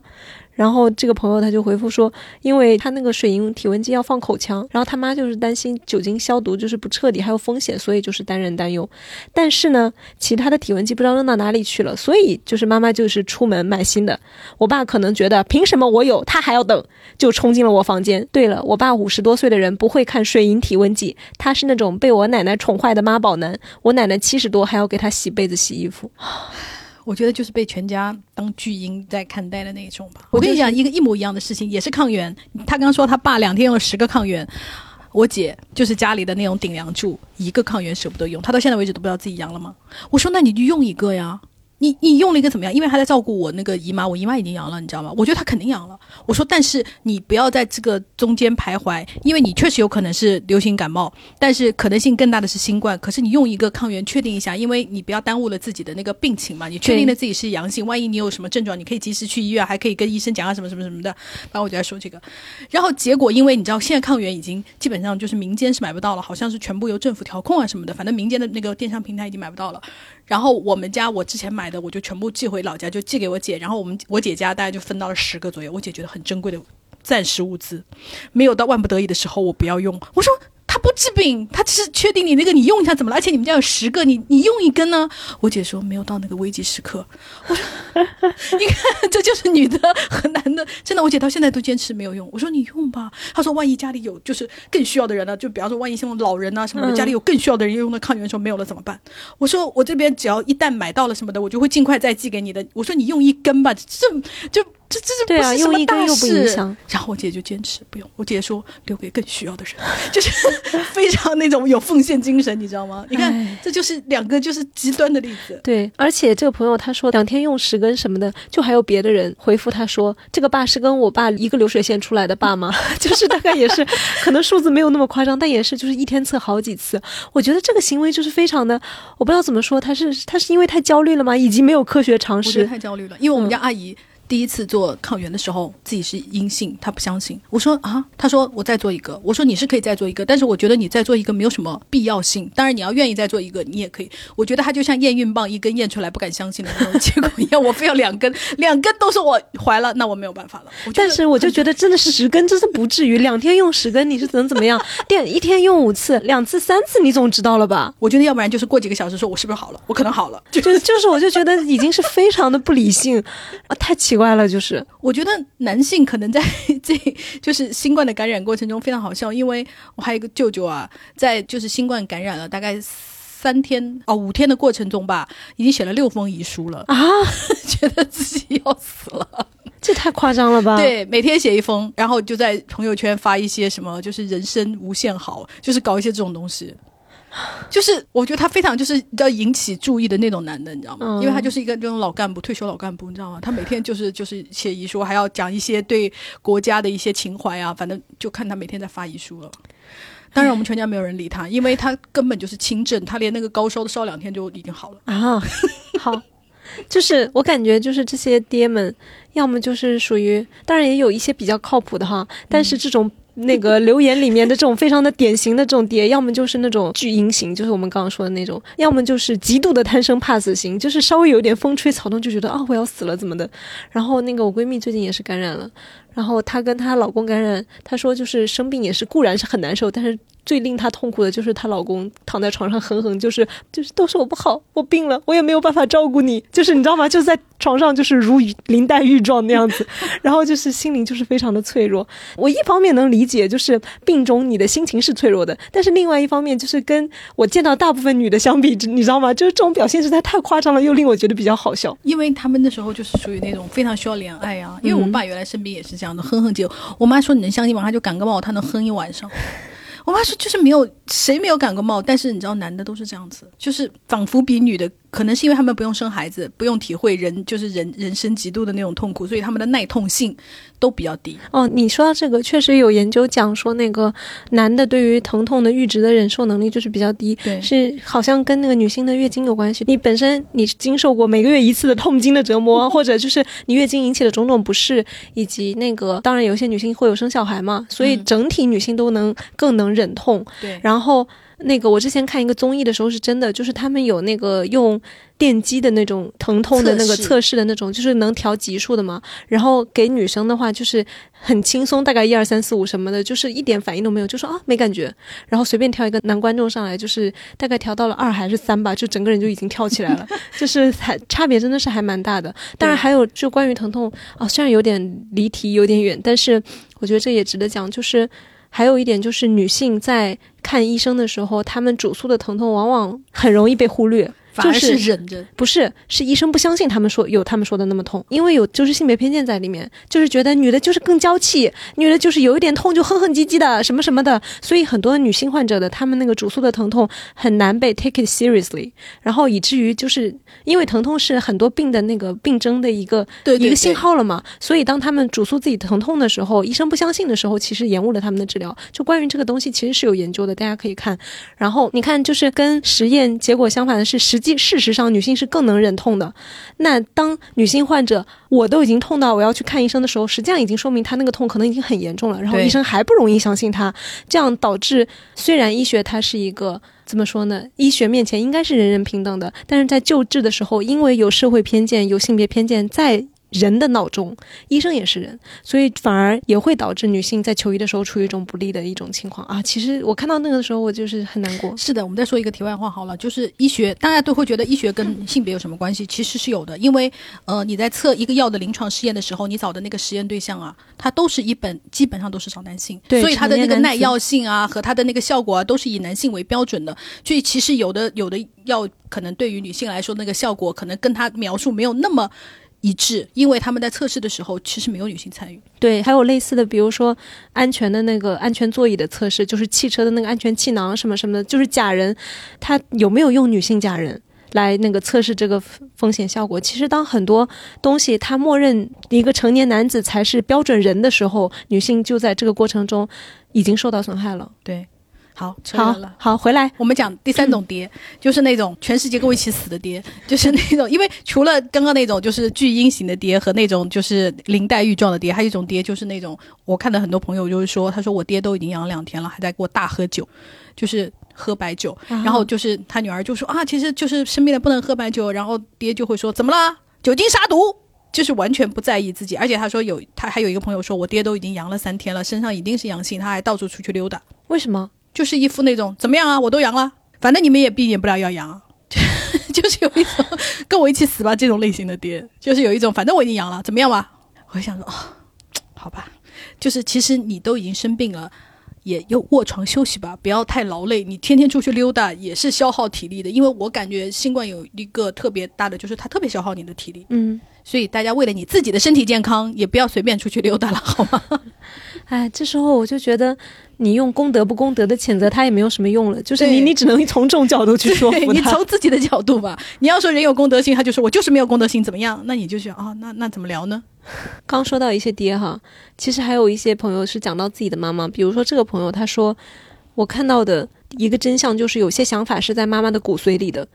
S2: 然后这个朋友他就回复说，因为他那个水银体温计要放口腔，然后他妈就是担心酒精消毒就是不彻底还有风险，所以就是单人单用。但是呢，其他的体温计不知道扔到哪里去了，所以就是妈妈就是出门买新的。我爸可能觉得凭什么我有他还要等，就冲进了我房间。对了，我爸五十多岁的人不会看水银体温计，他是那种被我奶奶宠坏的妈宝男。我奶奶七十多还要给他洗被子洗衣服。
S1: 我觉得就是被全家当巨婴在看待的那种吧。我跟你讲一个一模一样的事情，也是抗原。他刚说他爸两天用了十个抗原，我姐就是家里的那种顶梁柱，一个抗原舍不得用，她到现在为止都不知道自己阳了吗？我说那你就用一个呀。你你用了一个怎么样？因为他在照顾我那个姨妈，我姨妈已经阳了，你知道吗？我觉得他肯定阳了。我说，但是你不要在这个中间徘徊，因为你确实有可能是流行感冒，但是可能性更大的是新冠。可是你用一个抗原确定一下，因为你不要耽误了自己的那个病情嘛。你确定了自己是阳性，万一你有什么症状，你可以及时去医院，还可以跟医生讲啊什么什么什么的。然后我就在说这个。然后结果，因为你知道现在抗原已经基本上就是民间是买不到了，好像是全部由政府调控啊什么的，反正民间的那个电商平台已经买不到了。然后我们家我之前买的，我就全部寄回老家，就寄给我姐。然后我们我姐家大概就分到了十个左右，我姐觉得很珍贵的暂时物资，没有到万不得已的时候，我不要用。我说。他不治病，他只是确定你那个你用一下怎么了？而且你们家有十个，你你用一根呢？我姐说没有到那个危急时刻。我说，你看这就是女的和男的，真的，我姐到现在都坚持没有用。我说你用吧，她说万一家里有就是更需要的人呢？就比方说万一像老人啊什么的，家里有更需要的人用的抗原时候没有了怎么办？我说我这边只要一旦买到了什么的，我就会尽快再寄给你的。我说你用一根吧，这就。这这这
S2: 对啊用一根
S1: 大
S2: 又不影
S1: 事
S2: 响。
S1: 然后我姐就坚持不用，我姐说留给更需要的人，就是 非常那种有奉献精神，你知道吗？你看
S2: 哎，
S1: 这就是两个就是极端的例子。
S2: 对，而且这个朋友他说两天用十根什么的，就还有别的人回复他说，这个爸是跟我爸一个流水线出来的爸吗？就是大概也是，可能数字没有那么夸张，但也是就是一天测好几次。我觉得这个行为就是非常的，我不知道怎么说，他是他是因为太焦虑了吗？以及没有科学常
S1: 我觉得
S2: 识？
S1: 太焦虑了，因为我们
S2: 嗯
S1: 家阿姨。第一次做抗原的时候，自己是阴性，他不相信。我说啊，他说我再做一个。我说你是可以再做一个，但是我觉得你再做一个没有什么必要性。当然你要愿意再做一个，你也可以。我觉得他就像验孕棒一根验出来不敢相信的那种结果一样，我非要两根，两根都是我怀了，那我没有办法了。
S2: 但是我就觉得真的十根真是不至于，两天用十根你是能怎么样？电一天用五次，两次三次你总知道了吧？
S1: 我觉得要不然就是过几个小时说我是不是好了，我可能好了。就
S2: 就就是我就觉得已经是非常的不理性啊，太奇怪了，就是。
S1: 我觉得男性可能在 这就是新冠的感染过程中非常好笑，因为我还有一个舅舅啊，在就是新冠感染了大概三天哦五天的过程中吧，已经写了六封遗书了，
S2: 啊，
S1: 觉得自己要死了。
S2: 这太夸张了吧？
S1: 对，每天写一封，然后就在朋友圈发一些什么，就是人生无限好，就是搞一些这种东西。就是我觉得他非常就是要引起注意的那种男的，你知道吗？
S2: 嗯
S1: 因为他就是一个这种老干部，退休老干部，你知道吗？他每天就是就是写遗书，还要讲一些对国家的一些情怀啊，反正就看他每天在发遗书了。当然，我们全家没有人理他，因为他根本就是轻症，他连那个高烧都烧两天就已经好了。
S2: 啊，好，就是我感觉就是这些爹们，要么就是属于，当然也有一些比较靠谱的哈，但是这种。那个留言里面的这种非常的典型的这种爹，要么就是那种巨婴型，就是我们刚刚说的那种；要么就是极度的贪生怕死型，就是稍微有点风吹草动就觉得啊我要死了怎么的。然后那个我闺蜜最近也是感染了，然后她跟她老公感染，她说就是生病也是固然是很难受，但是最令她痛苦的就是她老公躺在床上哼哼，就是就是都是我不好，我病了，我也没有办法照顾你，就是你知道吗？就在床上就是如林黛玉状那样子，然后就是心灵就是非常的脆弱。我一方面能理解，就是病中你的心情是脆弱的，但是另外一方面就是跟我见到大部分女的相比，你知道吗？就是这种表现实在太夸张了，又令我觉得比较好笑。
S1: 因为他们那时候就是属于那种非常需要怜爱啊。因为我爸原来生病也是这样的，哼哼就我妈说你能相信吗？他就感个冒，他能哼一晚上。我妈说就是没有谁没有感过冒，但是你知道男的都是这样子，就是仿佛比女的可能是因为他们不用生孩子，不用体会人就是人人生极度的那种痛苦，所以他们的耐痛性都比较低。
S2: 哦，你说到这个，确实有研究讲说，那个男的对于疼痛的阈值的忍受能力就是比较低，
S1: 对
S2: 是好像跟那个女性的月经有关系。你本身你经受过每个月一次的痛经的折磨，或者就是你月经引起的种种不适，以及那个当然有些女性会有生小孩嘛，所以
S1: 嗯
S2: 整体女性都能更能忍痛。
S1: 对，
S2: 然后那个我之前看一个综艺的时候是真的，就是他们有那个用电击的那种疼痛的那个
S1: 测试
S2: 测试的那种，就是能调级数的嘛。然后给女生的话就是很轻松，大概一二三四五什么的，就是一点反应都没有，就说啊没感觉。然后随便挑一个男观众上来，就是大概调到了二还是三吧，就整个人就已经跳起来了，就是还差别真的是还蛮大的。当然还有就关于疼痛啊，虽然有点离题，有点远，但是我觉得这也值得讲，就是。还有一点就是，女性在看医生的时候，她们主诉的疼痛往往很容易被忽略。
S1: 反而
S2: 就是是
S1: 忍着。
S2: 不是，是医生不相信他们说有他们说的那么痛，因为有就是性别偏见在里面，就是觉得女的就是更娇气，女的就是有一点痛就哼哼唧唧的什么什么的，所以很多女性患者的她们那个主诉的疼痛很难被 take it seriously，然后以至于就是因为疼痛是很多病的那个病征的一个
S1: 对对
S2: 一个信号了嘛，所以当他们主诉自己疼痛的时候，医生不相信的时候，其实延误了他们的治疗。就关于这个东西，其实是有研究的，大家可以看。然后你看，就是跟实验结果相反的是，实际事实上女性是更能忍痛的。那当女性患者我都已经痛到我要去看医生的时候，实际上已经说明她那个痛可能已经很严重了，然后医生还不容易相信她，这样导致虽然医学它是一个。怎么说呢？医学面前应该是人人平等的，但是在救治的时候，因为有社会偏见、有性别偏见在人的闹钟，医生也是人，所以反而也会导致女性在求医的时候处于一种不利的一种情况啊。其实我看到那个的时候，我就是很难过。
S1: 是的，我们再说一个题外话好了，就是医学，大家都会觉得医学跟性别有什么关系？其实是有的，因为呃，你在测一个药的临床试验的时候，你找的那个实验对象啊，它都是一本基本上都是找男性，
S2: 对
S1: 所以它的那个耐药性啊和它的那个效果啊，都是以男性为标准的。所以其实有的有的药可能对于女性来说，那个效果可能跟它描述没有那么。一致，因为他们在测试的时候其实没有女性参与。
S2: 对，还有类似的，比如说安全的那个安全座椅的测试，就是汽车的那个安全气囊什么什么的，就是假人，他有没有用女性假人来那个测试这个风险效果？其实当很多东西他默认一个成年男子才是标准人的时候，女性就在这个过程中已经受到损害了。
S1: 对，好，
S2: 好
S1: 了。
S2: 好回来，
S1: 我们讲第三种跌，就是那种全世界跟我一起死的跌，就是那种，因为除了刚刚那种就是巨婴型的跌和那种就是林黛玉状的跌，还有一种跌就是那种我看到很多朋友就是说，他说我爹都已经阳两天了，还在给我大喝酒，就是喝白酒，然后就是他女儿就说啊，其实就是生病了不能喝白酒，然后爹就会说怎么了，酒精杀毒。就是完全不在意自己，而且他说有他还有一个朋友说，我爹都已经阳了三天了，身上一定是阳性，他还到处出去溜达。
S2: 为什么？
S1: 就是一副那种怎么样啊，我都阳了，反正你们也避免不了要阳啊，就是有一种跟我一起死吧这种类型的爹，就是有一种反正我已经阳了，怎么样吧？我想说哦、好吧，就是其实你都已经生病了。也又卧床休息吧，不要太劳累。你天天出去溜达也是消耗体力的，因为我感觉新冠有一个特别大的，就是它特别消耗你的体力。
S2: 嗯，
S1: 所以大家为了你自己的身体健康，也不要随便出去溜达了，好吗？
S2: 哎，这时候我就觉得你用功德不功德的谴责他也没有什么用了，就是你你只能从这种角度去说
S1: 对你
S2: 服他。
S1: 从自己的角度吧。你要说人有公德心，他就说我就是没有公德心，怎么样？那你就想啊，那那怎么聊呢？
S2: 刚说到一些爹哈，其实还有一些朋友是讲到自己的妈妈，比如说这个朋友他说，我看到的一个真相就是有些想法是在妈妈的骨髓里的。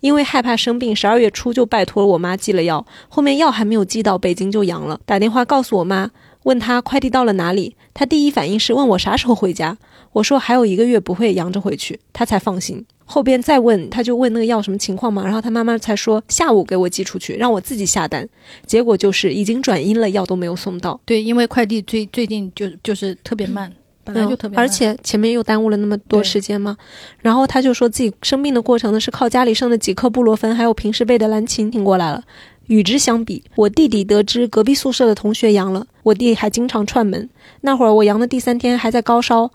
S2: 因为害怕生病，十二月初就拜托我妈寄了药，后面药还没有寄到，北京就阳了。打电话告诉我妈，问他快递到了哪里，他第一反应是问我啥时候回家。我说还有一个月不会阳着回去，他才放心。后边再问，他就问那个药什么情况嘛，然后他妈妈才说下午给我寄出去，让我自己下单。结果就是已经转阴了，药都没有送到，
S1: 对，因为快递最最近就就是特别慢，本来就特别慢，
S2: 而且前面又耽误了那么多时间嘛。然后他就说自己生病的过程呢，是靠家里剩的几颗布洛芬，还有平时备的蓝芩挺过来了。与之相比，我弟弟得知隔壁宿舍的同学阳了，我弟还经常串门。那会儿我阳的第三天还在高烧，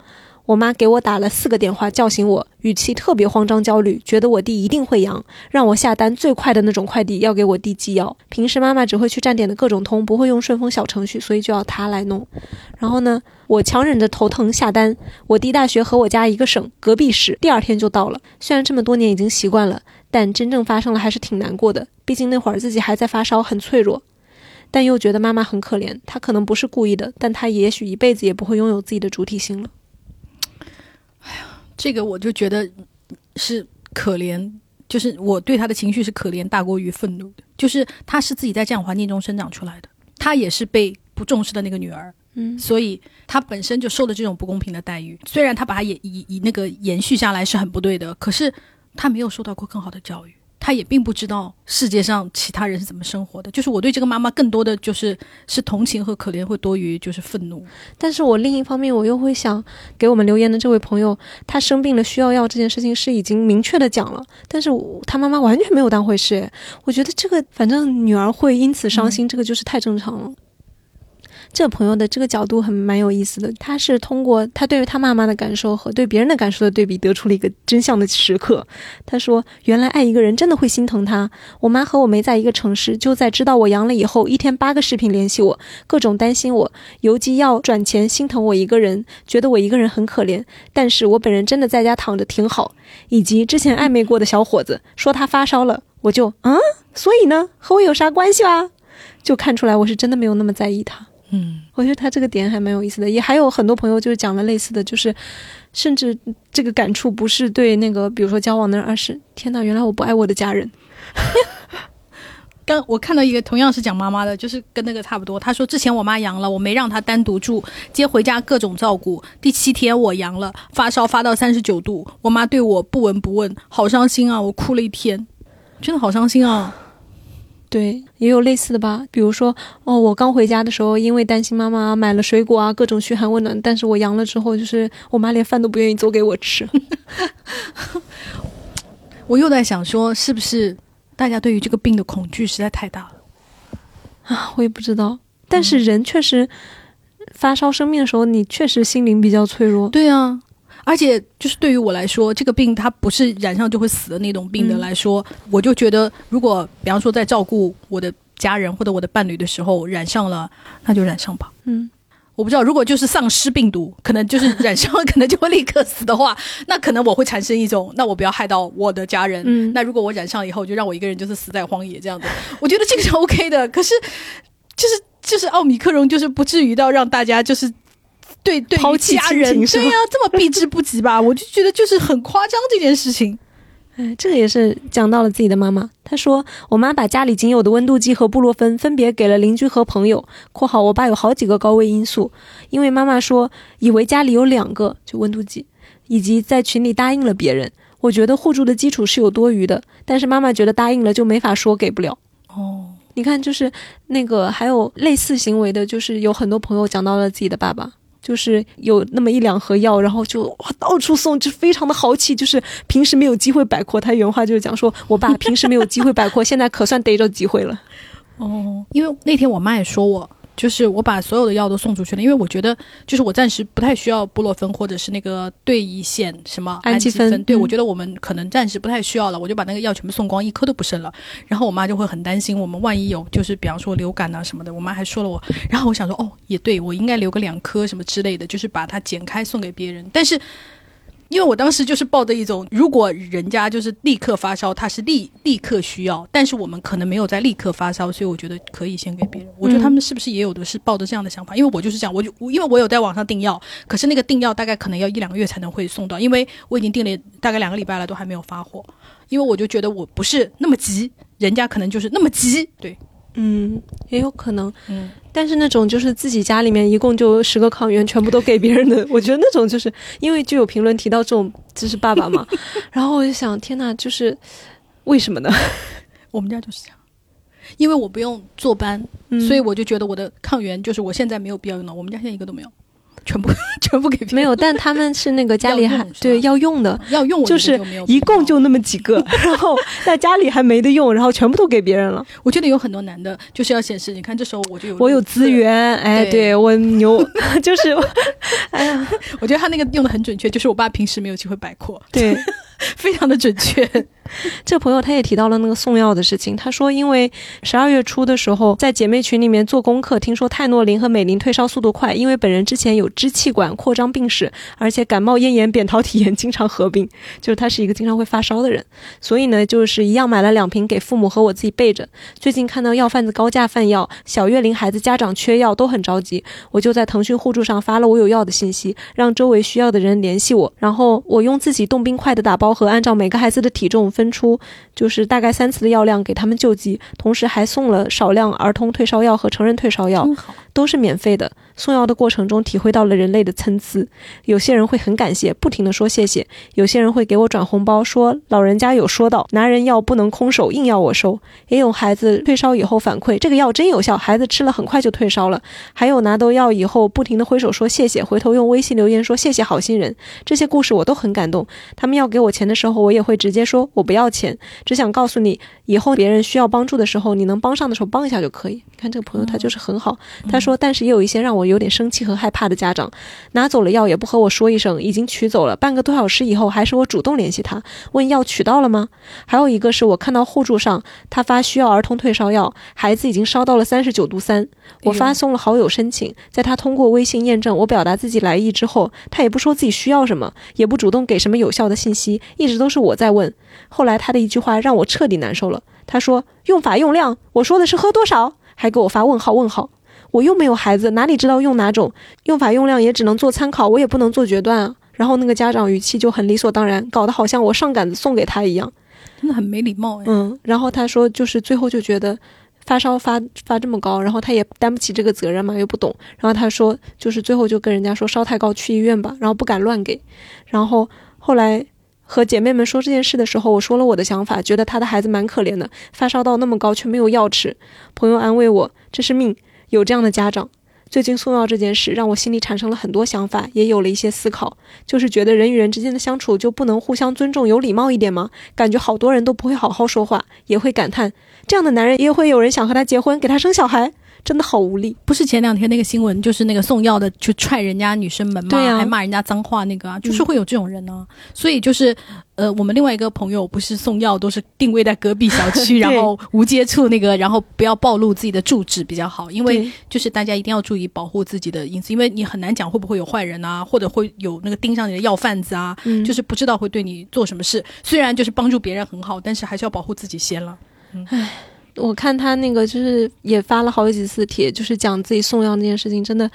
S2: 我妈给我打了四个电话叫醒我，语气特别慌张焦虑，觉得我弟一定会阳，让我下单最快的那种快递要给我弟寄药。平时妈妈只会去站点的各种通，不会用顺丰小程序，所以就要她来弄。然后呢，我强忍着头疼下单，我弟大学和我家一个省，隔壁市，第二天就到了。虽然这么多年已经习惯了，但真正发生了还是挺难过的。毕竟那会儿自己还在发烧，很脆弱，但又觉得妈妈很可怜。她可能不是故意的，但她也许一辈子也不会拥有自己的主体性了。
S1: 哎呀这个我就觉得是可怜，就是我对她的情绪是可怜大过于愤怒的，就是她是自己在这样环境中生长出来的，她也是被不重视的那个女儿。
S2: 嗯，
S1: 所以他本身就受了这种不公平的待遇。虽然他把他也以以那个延续下来是很不对的，可是他没有受到过更好的教育，他也并不知道世界上其他人是怎么生活的。就是我对这个妈妈更多的就是是同情和可怜，会多于就是愤怒。
S2: 但是我另一方面，我又会想，给我们留言的这位朋友，他生病了需要药这件事情是已经明确的讲了，但是我他妈妈完全没有当回事。我觉得这个反正女儿会因此伤心，这个就是太正常了。这朋友的这个角度很蛮有意思的，他是通过他对于他妈妈的感受和对别人的感受的对比，得出了一个真相的时刻。他说：“原来爱一个人真的会心疼他。我妈和我没在一个城市，就在知道我阳了以后，一天八个视频联系我，各种担心我，邮寄药转钱，心疼我一个人，觉得我一个人很可怜。但是我本人真的在家躺着挺好。以及之前暧昧过的小伙子说他发烧了，我就嗯，所以呢，和我有啥关系啊？就看出来我是真的没有那么在意他。”
S1: 嗯，
S2: 我觉得他这个点还蛮有意思的，也还有很多朋友就是讲了类似的，就是甚至这个感触不是对那个比如说交往的人，而是天哪，原来我不爱我的家人。
S1: 刚我看到一个同样是讲妈妈的，就是跟那个差不多。他说之前我妈阳了，我没让她单独住，接回家各种照顾。第七天我阳了，发烧发到三十九度，我妈对我不闻不问，好伤心啊！我哭了一天，真的好伤心啊！
S2: 对，也有类似的吧，比如说哦，我刚回家的时候，因为担心妈妈买了水果啊，各种嘘寒问暖，但是我阳了之后，就是我妈连饭都不愿意做给我吃。
S1: 我又在想说，是不是大家对于这个病的恐惧实在太大了？
S2: 啊，我也不知道，但是人确实发烧生病的时候，你确实心灵比较脆弱。
S1: 对啊，而且就是对于我来说，这个病它不是染上就会死的那种病的
S2: 嗯
S1: 来说，我就觉得如果比方说在照顾我的家人或者我的伴侣的时候染上了，那就染上吧。
S2: 嗯，
S1: 我不知道，如果就是丧尸病毒，可能就是染上了，可能就会立刻死的话，那可能我会产生一种，那我不要害到我的家人。
S2: 嗯
S1: 那如果我染上以后，就让我一个人就是死在荒野这样子，我觉得这个是 OK 的。可是，就是就是奥米克戎，就是不至于到让大家就是。对对
S2: 抛弃
S1: 家人，对呀、这么避之不及吧？我就觉得就是很夸张这件事情。
S2: 哎，这个也是讲到了自己的妈妈。她说，我妈把家里仅有的温度计和布洛芬分别给了邻居和朋友（括号我爸有好几个高危因素），因为妈妈说以为家里有两个就温度计，以及在群里答应了别人。我觉得互助的基础是有多余的，但是妈妈觉得答应了就没法说给不了。
S1: 哦，
S2: 你看，就是那个还有类似行为的，就是有很多朋友讲到了自己的爸爸，就是有那么一两盒药，然后就哇到处送，就非常的豪气，就是平时没有机会摆阔。他原话就是讲说，我爸平时没有机会摆阔，现在可算逮着机会了。
S1: 哦，因为那天我妈也说我，就是我把所有的药都送出去了，因为我觉得就是我暂时不太需要布洛芬或者是那个对乙酰什么
S2: 氨基
S1: 基酚，对、
S2: 嗯
S1: 我觉得我们可能暂时不太需要了，我就把那个药全部送光，一颗都不剩了。然后我妈就会很担心，我们万一有就是比方说流感啊什么的，我妈还说了我，然后我想说哦，也对我应该留个两颗什么之类的，就是把它剪开送给别人，但是。因为我当时就是抱着一种，如果人家就是立刻发烧，他是立立刻需要，但是我们可能没有在立刻发烧，所以我觉得可以先给别人。我觉得他们是不是也有的是抱着这样的想法？因为我就是这样，我就因为我有在网上订药，可是那个订药大概可能要一两个月才能会送到，因为我已经订了大概两个礼拜了，都还没有发货。因为我就觉得我不是那么急，人家可能就是那么急。对，
S2: 嗯，也有可能。
S1: 嗯，
S2: 但是那种就是自己家里面一共就十个抗原，全部都给别人的，我觉得那种就是因为就有评论提到这种就是爸爸嘛，然后我就想，天呐，就是为什么呢？
S1: 我们家就是这样。因为我不用坐班，
S2: 嗯
S1: 所以我就觉得我的抗原就是我现在没有必要用到。我们家现在一个都没有，全部 全部给别人。
S2: 没有，但他们是那个家里还对要用的，
S1: 要用我
S2: 就是一共就那么几个，然后在家里还没得用，然后全部都给别人了。
S1: 我觉得有很多男的就是要显示，你看这时候我就有
S2: 我有资，源，哎，
S1: 对
S2: 对我牛，就是，哎呀，
S1: 我觉得他那个用的很准确，就是我爸平时没有机会摆阔，
S2: 对。
S1: 非常的准确。
S2: 这朋友他也提到了那个送药的事情，他说因为十二月初的时候在姐妹群里面做功课，听说泰诺林和美林退烧速度快，因为本人之前有支气管扩张病史，而且感冒、咽炎、扁桃体炎经常合并，就是他是一个经常会发烧的人，所以呢就是一样买了两瓶给父母和我自己备着。最近看到药贩子高价贩药，小月龄孩子家长缺药都很着急，我就在腾讯互助上发了我有药的信息，让周围需要的人联系我，然后我用自己冻冰块的打包盒，按照每个孩子的体重分出，就是大概三次的药量给他们救济，同时还送了少量儿童退烧药和成人退烧药，都是免费的。送药的过程中，体会到了人类的参差。有些人会很感谢，不停的说谢谢；有些人会给我转红包，说老人家有说到，拿人药不能空手，硬要我收。也有孩子退烧以后反馈，这个药真有效，孩子吃了很快就退烧了。还有拿到药以后，不停的挥手说谢谢，回头用微信留言说谢谢好心人。这些故事我都很感动。他们要给我钱的时候，我也会直接说我不要钱，只想告诉你，以后别人需要帮助的时候，你能帮上的时候帮一下就可以。你看这个朋友他就是很好，他说，但是也有一些让我有点生气和害怕的家长，拿走了药也不和我说一声，已经取走了，半个多小时以后还是我主动联系他，问药取到了吗？还有一个是我看到互助上他发需要儿童退烧药，孩子已经烧到了三十九度三，我发送了好友申请，在他通过微信验证我表达自己来意之后，他也不说自己需要什么，也不主动给什么有效的信息，一直都是我在问。后来他的一句话让我彻底难受了，他说用法用量，我说的是喝多少，还给我发问号问号。我又没有孩子，哪里知道用哪种用法用量，也只能做参考，我也不能做决断啊。然后那个家长语气就很理所当然，搞得好像我上杆子送给他一样。
S1: 真的很没礼貌 哎。
S2: 嗯，然后他说，就是最后就觉得发烧发发这么高，然后他也担不起这个责任嘛，又不懂。然后他说，就是最后就跟人家说烧太高去医院吧，然后不敢乱给。然后后来和姐妹们说这件事的时候，我说了我的想法，觉得他的孩子蛮可怜的，发烧到那么高却没有药吃。朋友安慰我，这是命，有这样的家长。最近送药这件事让我心里产生了很多想法，也有了一些思考，就是觉得人与人之间的相处就不能互相尊重、有礼貌一点吗？感觉好多人都不会好好说话，也会感叹这样的男人也会有人想和他结婚，给他生小孩。真的好无力。
S1: 不是前两天那个新闻，就是那个送药的去踹人家女生门嘛，
S2: 对啊。
S1: 还骂人家脏话那个、啊，就是会有这种人呢、所以就是呃，我们另外一个朋友不是送药都是定位在隔壁小区，然后无接触那个，然后不要暴露自己的住址比较好，因为就是大家一定要注意保护自己的隐私，因为你很难讲会不会有坏人啊，或者会有那个盯上你的药贩子啊，
S2: 嗯。
S1: 就是不知道会对你做什么事。虽然就是帮助别人很好，但是还是要保护自己先了。
S2: 我看他那个就是也发了好几次帖，就是讲自己送药那件事情，真的，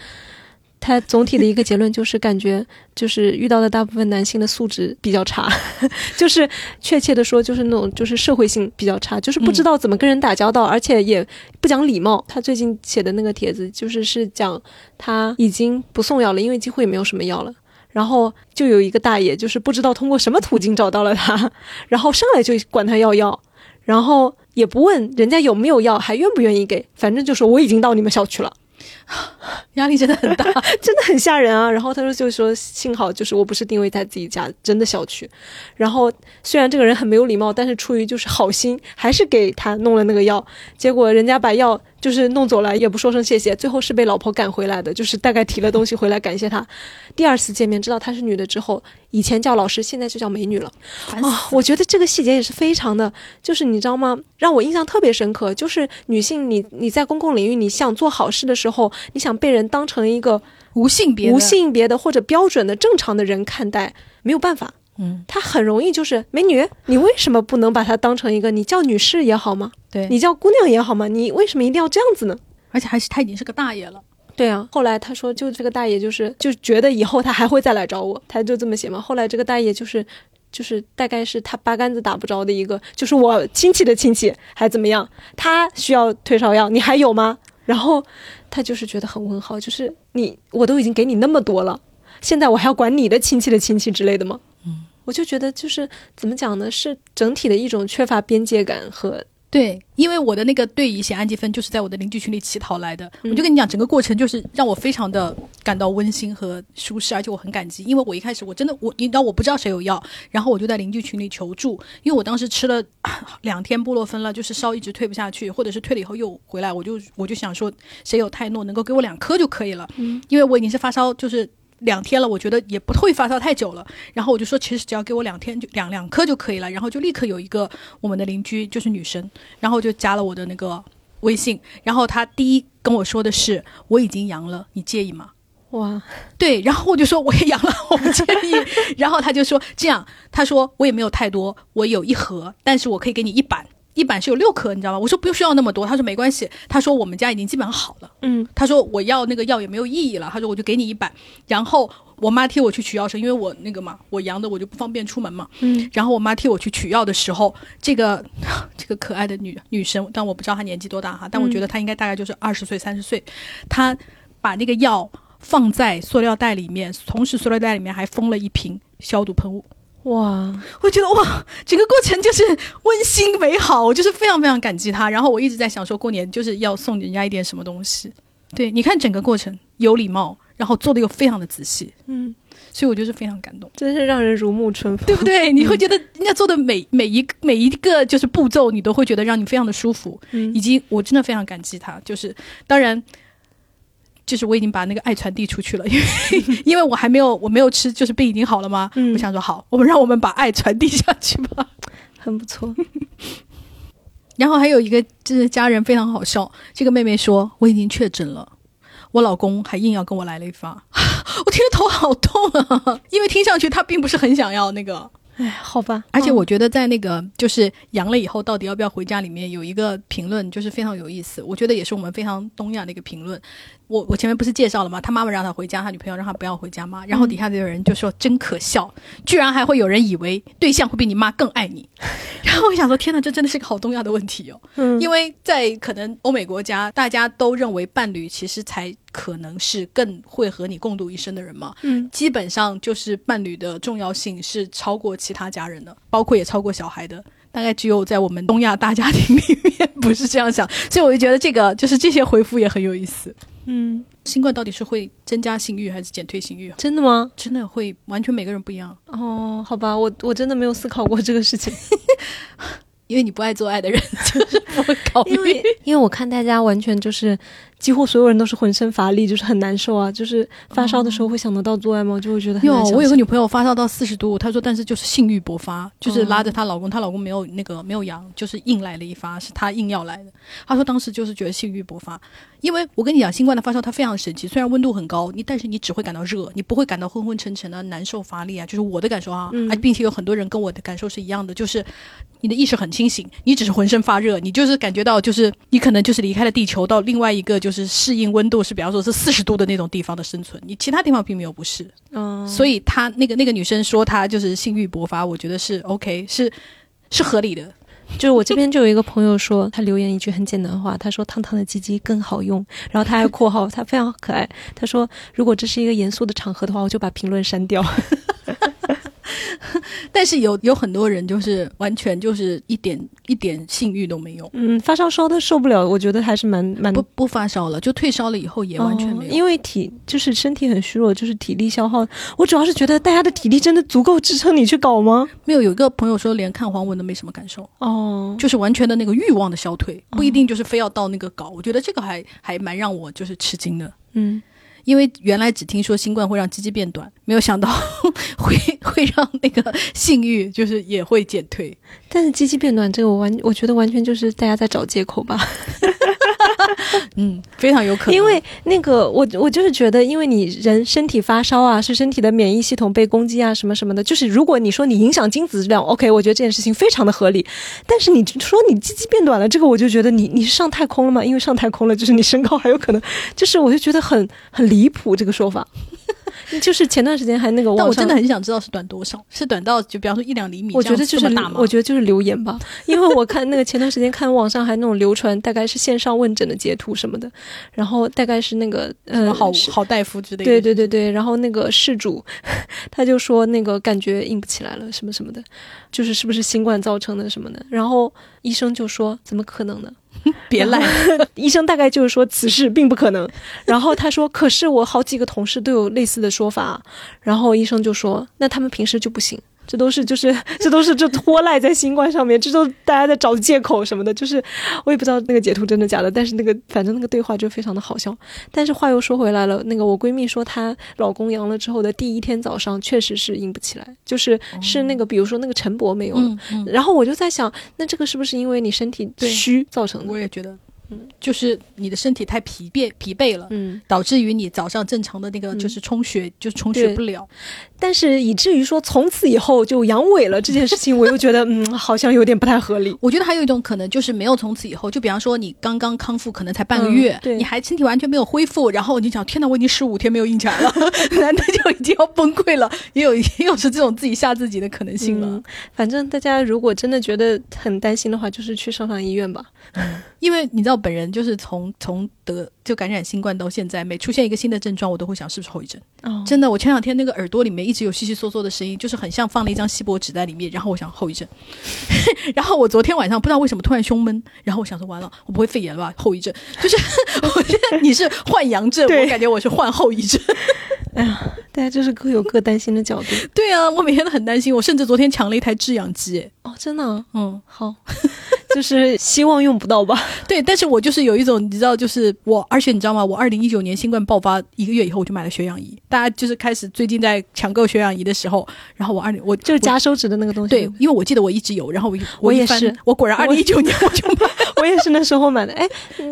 S2: 他总体的一个结论就是感觉就是遇到的大部分男性的素质比较差，就是确切的说就是那种就是社会性比较差，就是不知道怎么跟人打交道，而且也不讲礼貌。他最近写的那个帖子就是是讲他已经不送药了，因为几乎也没有什么药了。然后就有一个大爷，就是不知道通过什么途径找到了他，然后上来就管他要药，然后也不问人家有没有要，还愿不愿意给，反正就是我已经到你们小区了，
S1: 压力真的很大，
S2: 真的很吓人啊。然后他说就说幸好就是我不是定位在自己家真的小区，然后虽然这个人很没有礼貌，但是出于就是好心，还是给他弄了那个药，结果人家把药就是弄走了，也不说声谢谢，最后是被老婆赶回来的，就是大概提了东西回来感谢他。第二次见面知道她是女的之后，以前叫老师，现在就叫美女了。啊、我觉得这个细节也是非常的，就是你知道吗？让我印象特别深刻。就是女性你，你在公共领域，你想做好事的时候，你想被人当成一个
S1: 无性别
S2: 无性别的或者标准的正常的人看待，没有办法。
S1: 嗯，
S2: 他很容易就是美女，你为什么不能把她当成一个你叫女士也好吗？
S1: 对，
S2: 你叫姑娘也好吗？你为什么一定要这样子呢？
S1: 而且还是他已经是个大爷了。
S2: 对啊，后来他说，就这个大爷就是就觉得以后他还会再来找我，他就这么写嘛。后来这个大爷就是就是大概是他八竿子打不着的一个，就是我亲戚的亲戚还怎么样，他需要退烧药，你还有吗？然后他就是觉得很问号，就是你我都已经给你那么多了，现在我还要管你的亲戚的亲戚之类的吗？嗯，我就觉得就是怎么讲呢，是整体的一种缺乏边界感和
S1: 对，因为我的那个对乙酰氨基酚就是在我的邻居群里乞讨来的，我就跟你讲，整个过程就是让我非常的感到温馨和舒适，而且我很感激，因为我一开始我真的我你知道我不知道谁有药，然后我就在邻居群里求助，因为我当时吃了啊两天布洛芬了，就是烧一直退不下去，或者是退了以后又回来，我就我就想说谁有泰诺能够给我两颗就可以了，嗯，因为我已经是发烧就是。两天了，我觉得也不会发烧太久了。然后我就说，其实只要给我两天就两两颗就可以了。然后就立刻有一个我们的邻居就是女生，然后就加了我的那个微信。然后她第一跟我说的是我已经阳了，你介意吗？
S2: 哇，
S1: 对，然后我就说我也阳了，我不介意。然后他就说这样，他说我也没有太多，我有一盒，但是我可以给你一板，一板是有六颗，你知道吗？我说不需要那么多，他说没关系，他说我们家已经基本上好了。
S2: 嗯，
S1: 他说我要那个药也没有意义了，他说我就给你一板，然后我妈替我去取药时，因为我那个嘛，我阳的我就不方便出门嘛，
S2: 嗯，
S1: 然后我妈替我去取药的时候，这个 这个可爱的女女生，但我不知道她年纪多大哈，但我觉得她应该大概就是二十岁三十岁，她把那个药放在塑料袋里面，同时塑料袋里面还封了一瓶消毒喷雾。
S2: 哇，
S1: 我觉得哇，整个过程就是温馨美好，我就是非常非常感激他。然后我一直在想说，过年就是要送人家一点什么东西。对，你看整个过程有礼貌，然后做的又非常的仔细，
S2: 嗯，
S1: 所以我就是非常感动，
S2: 真是让人如沐春风，
S1: 对不对？你会觉得人家做的每每一每一个就是步骤，你都会觉得让你非常的舒服，
S2: 嗯
S1: 以及我真的非常感激他。就是当然。就是我已经把那个爱传递出去了，因为因为我还没有我没有吃，就是病已经好了吗？
S2: 嗯
S1: 我想说好，我们让我们把爱传递下去吧。
S2: 很不错。
S1: 然后还有一个就是家人非常好笑，这个妹妹说我已经确诊了，我老公还硬要跟我来了一发，我听着头好痛啊，因为听上去他并不是很想要那个。
S2: 哎，好吧，
S1: 而且我觉得在那个就是阳了以后，到底要不要回家里面有一个评论，就是非常有意思。我觉得也是我们非常东亚的一个评论。我我前面不是介绍了吗？他妈妈让他回家，他女朋友让他不要回家吗？然后底下就有人就说真可笑，居然还会有人以为对象会比你妈更爱你。然后我想说，天哪，这真的是个好东亚的问题哦。
S2: 嗯，
S1: 因为在可能欧美国家，大家都认为伴侣其实才可能是更会和你共度一生的人嘛。
S2: 嗯，
S1: 基本上就是伴侣的重要性是超过其他家人的，包括也超过小孩的。大概只有在我们东亚大家庭里面不是这样想，所以我就觉得这个就是这些回复也很有意思。
S2: 嗯，
S1: 新冠到底是会增加性欲还是减退性欲？
S2: 真的吗？
S1: 真的会完全每个人不一样，
S2: 哦，好吧，我我真的没有思考过这个事情。
S1: 因为你不爱做爱的人 就是不会考虑。
S2: 因为因为我看大家完全就是几乎所有人都是浑身乏力，就是很难受啊，就是发烧的时候会想得到做爱吗？就会觉得
S1: 有。我有个女朋友发烧到四十度，她说但是就是性欲勃发，就是拉着她老公，她老公没有那个没有阳，就是硬来了一发，是她硬要来的。她说当时就是觉得性欲勃发，因为我跟你讲，新冠的发烧它非常神奇，虽然温度很高，你但是你只会感到热，你不会感到昏昏沉沉的难受乏力啊，就是我的感受啊，
S2: 嗯
S1: 啊，并且有很多人跟我的感受是一样的，就是你的意识很清醒，你只是浑身发热，你就是感觉到就是你可能就是离开了地球到另外一个就是适应温度是比方说是四十度的那种地方的生存，你其他地方并没有不是。
S2: 嗯，
S1: 所以她那个那个女生说她就是性欲勃发，我觉得是 OK，是是合理的。
S2: 就是我这边就有一个朋友说，他留言一句很简单的话，他说烫烫的鸡鸡更好用，然后他还括号，他非常可爱，他说如果这是一个严肃的场合的话，我就把评论删掉。
S1: 但是有有很多人就是完全就是一点一点性欲都没有，
S2: 嗯，发烧烧的受不了，我觉得还是蛮蛮
S1: 不不发烧了，就退烧了以后也完全没有。
S2: 哦因为体就是身体很虚弱，就是体力消耗。我主要是觉得大家的体力真的足够支撑你去搞吗？
S1: 没有有一个朋友说连看黄文都没什么感受，
S2: 哦，
S1: 就是完全的那个欲望的消退，不一定就是非要到那个搞。我觉得这个还还蛮让我就是吃惊的。
S2: 嗯，
S1: 因为原来只听说新冠会让鸡鸡变短，没有想到 会会让那个性欲就是也会减退。
S2: 但是鸡鸡变短这个我完，我觉得完全就是大家在找借口吧。
S1: 嗯，非常有可能。
S2: 因为那个我我就是觉得，因为你人身体发烧啊，是身体的免疫系统被攻击啊，什么什么的。就是如果你说你影响精子质量，OK，我觉得这件事情非常的合理。但是你说你鸡鸡变短了，这个我就觉得你你是上太空了吗？因为上太空了，就是你身高还有可能，就是我就觉得很很离谱这个说法。就是前段时间还那个，
S1: 但我真的很想知道是短多少，是短到就比方说一两厘米，
S2: 我觉得就是？我觉得就是留言吧，因为我看那个前段时间看网上还那种流传，大概是线上问诊的截图什么的，然后大概是那个呃
S1: 好好大夫之类的。
S2: 对对对对，然后那个事主他就说那个感觉硬不起来了什么什么的，就是是不是新冠造成的什么的，然后医生就说怎么可能呢？
S1: 别赖。
S2: 医生大概就是说此事并不可能，然后他说可是我好几个同事都有类似的说法，然后医生就说那他们平时就不行。这都是就是这都是就拖赖在新冠上面，这都大家在找借口什么的，就是我也不知道那个截图真的假的，但是那个反正那个对话就非常的好笑。但是话又说回来了，那个我闺蜜说她老公阳了之后的第一天早上确实是硬不起来，就是是那个比如说那个陈勃没有了，
S1: 嗯嗯，
S2: 然后我就在想，那这个是不是因为你身体虚造成的？
S1: 我也觉得，嗯，就是你的身体太疲惫疲惫了。
S2: 嗯，
S1: 导致于你早上正常的那个
S2: 嗯
S1: 就是充血，就是充血不了。
S2: 但是以至于说从此以后就阳痿了这件事情，我又觉得嗯，好像有点不太合理。
S1: 我觉得还有一种可能就是没有从此以后，就比方说你刚刚康复，可能才半个月，
S2: 嗯对
S1: 你还身体完全没有恢复，然后你想天哪，我已经十五天没有硬起来了，男的就已经要崩溃了，也有也有是这种自己吓自己的可能性了。
S2: 嗯，反正大家如果真的觉得很担心的话，就是去上上医院吧。
S1: 因为你知道，本人就是从从得就感染新冠到现在，每出现一个新的症状，我都会想是不是后遗症。
S2: 哦
S1: 真的，我前两天那个耳朵里面一直有悉悉嗦嗦的声音，就是很像放了一张锡箔纸在里面，然后我想后遗症。然后我昨天晚上不知道为什么突然胸闷，然后我想说完了，我不会肺炎了吧？后遗症就是 我觉得你是患阳症，我感觉我是患后遗症。
S2: 哎呀，大家就是各有各担心的角度。
S1: 对啊，我每天都很担心，我甚至昨天抢了一台制氧机。哎
S2: 哦，真的啊、
S1: 嗯，
S2: 好，就是希望用不到吧。
S1: 对，但是我就是有一种你知道，就是我，而且你知道吗？我二零一九年新冠爆发一个月以后，我就买了血氧仪。大家就是开始最近在抢购血氧仪的时候，然后我二零我
S2: 就是夹手指的那个东西。
S1: 对，，因为我记得我一直有，然后我
S2: 我也是
S1: 我果然二零一九年我就买。
S2: 我也是那时候买的。哎，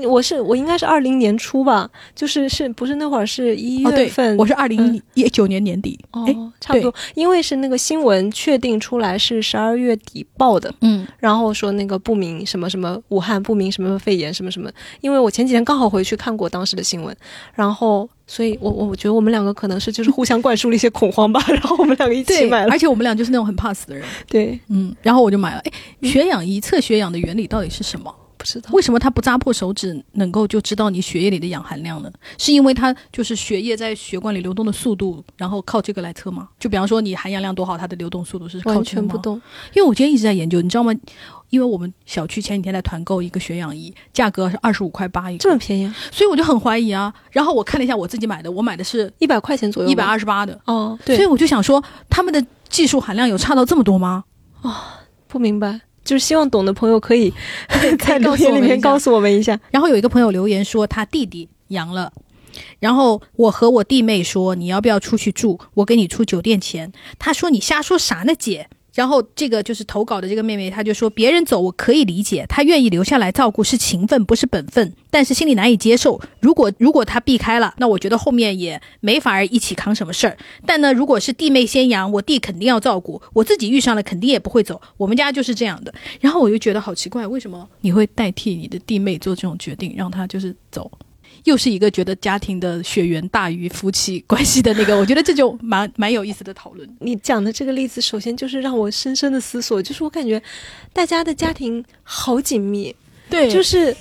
S2: 我是我应该是二零年初吧，就是是不是那会儿是一月份？，
S1: 我是二零一九年年底。哎、
S2: 哦，差不多，因为是那个新闻确定出来是十二月底报的，
S1: 嗯，
S2: 然后说那个不明什么什么武汉不明什么肺炎什么什么，因为我前几天刚好回去看过当时的新闻，然后所以我我我觉得我们两个可能是就是互相灌输了一些恐慌吧，然后我们两个一起，买了
S1: 而，且我们俩就是那种很怕死的人。
S2: 对，
S1: 嗯，然后我就买了。哎，血氧仪测血氧的原理到底是什么？
S2: 不知道
S1: 为什么它不扎破手指能够就知道你血液里的氧含量呢？是因为它就是血液在血管里流动的速度，然后靠这个来测吗？就比方说你含氧量多好，它的流动速度是靠
S2: 全不动，
S1: 因为我今天一直在研究，你知道吗？因为我们小区前几天在团购一个血氧仪，价格是二十五块八一个，
S2: 这么便宜啊，
S1: 所以我就很怀疑啊。然后我看了一下我自己买的，我买的是
S2: 一百块钱左右吧，
S1: 一百二十八的，
S2: 哦，对，
S1: 所以我就想说，他们的技术含量有差到这么多吗？
S2: 啊不明白，就是希望懂的朋友可以 在留言里面告诉我们一下。
S1: 然后有一个朋友留言说他弟弟阳了。然后我和我弟妹说你要不要出去住，我给你出酒店钱。他说你瞎说啥呢，姐？然后这个就是投稿的这个妹妹，她就说别人走我可以理解，她愿意留下来照顾是情分不是本分，但是心里难以接受。如果如果她避开了，那我觉得后面也没法儿一起扛什么事儿。但呢，如果是弟妹先养，我弟肯定要照顾，我自己遇上了肯定也不会走。我们家就是这样的。然后我就觉得好奇怪，为什么你会代替你的弟妹做这种决定，让她就是走？又是一个觉得家庭的血缘大于夫妻关系的那个，我觉得这就蛮蛮有意思的讨论。
S2: 你讲的这个例子，首先就是让我深深的思索，就是我感觉大家的家庭好紧密，
S1: 对
S2: 就是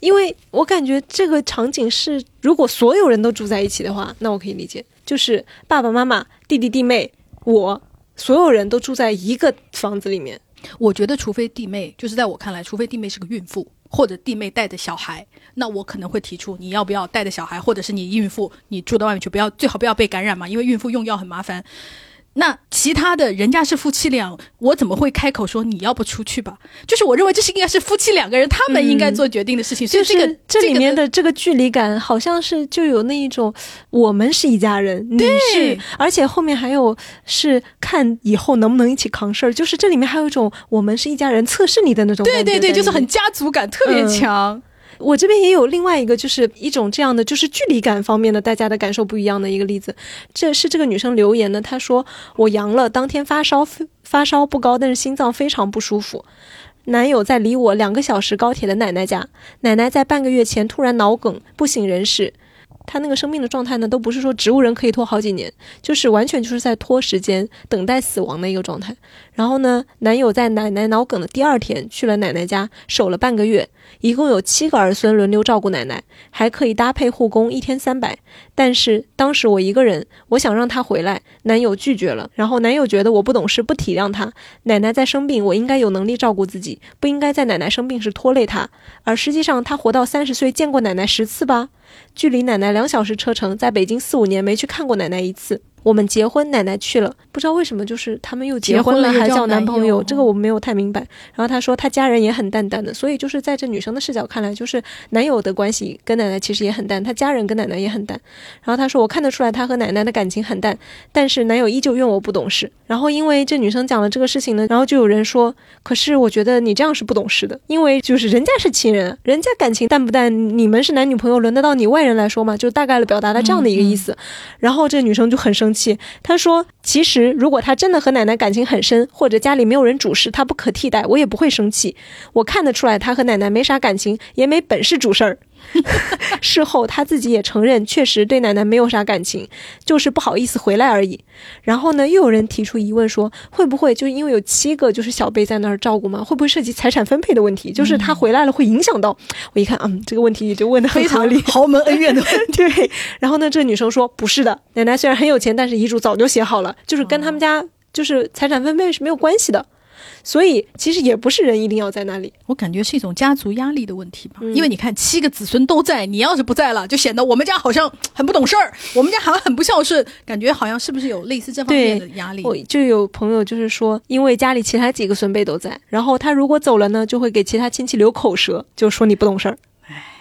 S2: 因为我感觉这个场景是，如果所有人都住在一起的话，那我可以理解，就是爸爸妈妈、弟弟弟妹，我所有人都住在一个房子里面。
S1: 我觉得，除非弟妹，就是在我看来，除非弟妹是个孕妇，或者弟妹带着小孩，那我可能会提出你要不要带着小孩，或者是你孕妇，你住到外面去，不要最好不要被感染嘛，因为孕妇用药很麻烦。那其他的人家是夫妻俩，我怎么会开口说你要不出去吧？就是我认为这是应该是夫妻两个人他们应该做决定的事情。所以这个
S2: 就是这里面
S1: 的
S2: 的这个距离感，好像是就有那一种我们是一家人，你
S1: 对
S2: 是，而且后面还有是看以后能不能一起扛事儿，就是这里面还有一种我们是一家人测试你的那种感觉
S1: 对对对，就是很家族感特别
S2: 嗯
S1: 强。
S2: 我这边也有另外一个，就是一种这样的，就是距离感方面的，大家的感受不一样的一个例子。这是这个女生留言的，她说我阳了，当天发烧，发烧不高，但是心脏非常不舒服。男友在离我两个小时高铁的奶奶家，奶奶在半个月前突然脑梗不省人事。她那个生病的状态呢，都不是说植物人可以拖好几年，就是完全就是在拖时间，等待死亡的一个状态。然后呢，男友在奶奶脑梗的第二天去了奶奶家守了半个月，一共有七个儿孙轮流照顾奶奶，还可以搭配护工，一天三百。但是当时我一个人，我想让她回来，男友拒绝了。然后男友觉得我不懂事，不体谅她。奶奶在生病，我应该有能力照顾自己，不应该在奶奶生病时拖累她。而实际上，他活到三十岁，见过奶奶十次吧？距离奶奶两小时车程，在北京四五年没去看过奶奶一次。我们结婚，奶奶去了，不知道为什么，就是他们又结婚
S1: 了又
S2: 还叫
S1: 叫男
S2: 男朋友，
S1: 友
S2: 这个我没有太明白。然后他说他家人也很淡淡的，所以就是在这女生的视角看来，就是男友的关系跟奶奶其实也很淡，他家人跟奶奶也很淡。然后他说我看得出来他和奶奶的感情很淡，但是男友依旧怨我不懂事。然后因为这女生讲了这个事情呢，然后就有人说，可是我觉得你这样是不懂事的，因为就是人家是亲人，人家感情淡不淡，你们是男女朋友，轮得到你外人来说吗？就大概的表达了这样的一个意思。然后这女生就很生气，他说：“其实如果他真的和奶奶感情很深，或者家里没有人主事，他不可替代，我也不会生气。我看得出来，他和奶奶没啥感情，也没本事主事儿。” 事后他自己也承认，确实对奶奶没有啥感情，就是不好意思回来而已。然后呢，又有人提出疑问说，会不会就因为有七个就是小辈在那儿照顾嘛？会不会涉及财产分配的问题？就是他回来了会影响到？我一看，嗯，这个问题也就问的很
S1: 非常
S2: 合理。
S1: 豪门恩怨的
S2: 对，然后呢，这女生说不是的，奶奶虽然很有钱，但是遗嘱早就写好了，就是跟他们家就是财产分配是没有关系的，所以其实也不是人一定要在那里。
S1: 我感觉是一种家族压力的问题吧，
S2: 嗯
S1: 因为你看七个子孙都在，你要是不在了，就显得我们家好像很不懂事儿，我们家好像很不孝顺，感觉好像是不是有类似这方面的压力？
S2: 我就有朋友就是说，因为家里其他几个孙辈都在，然后他如果走了呢，就会给其他亲戚留口舌，就说你不懂事儿。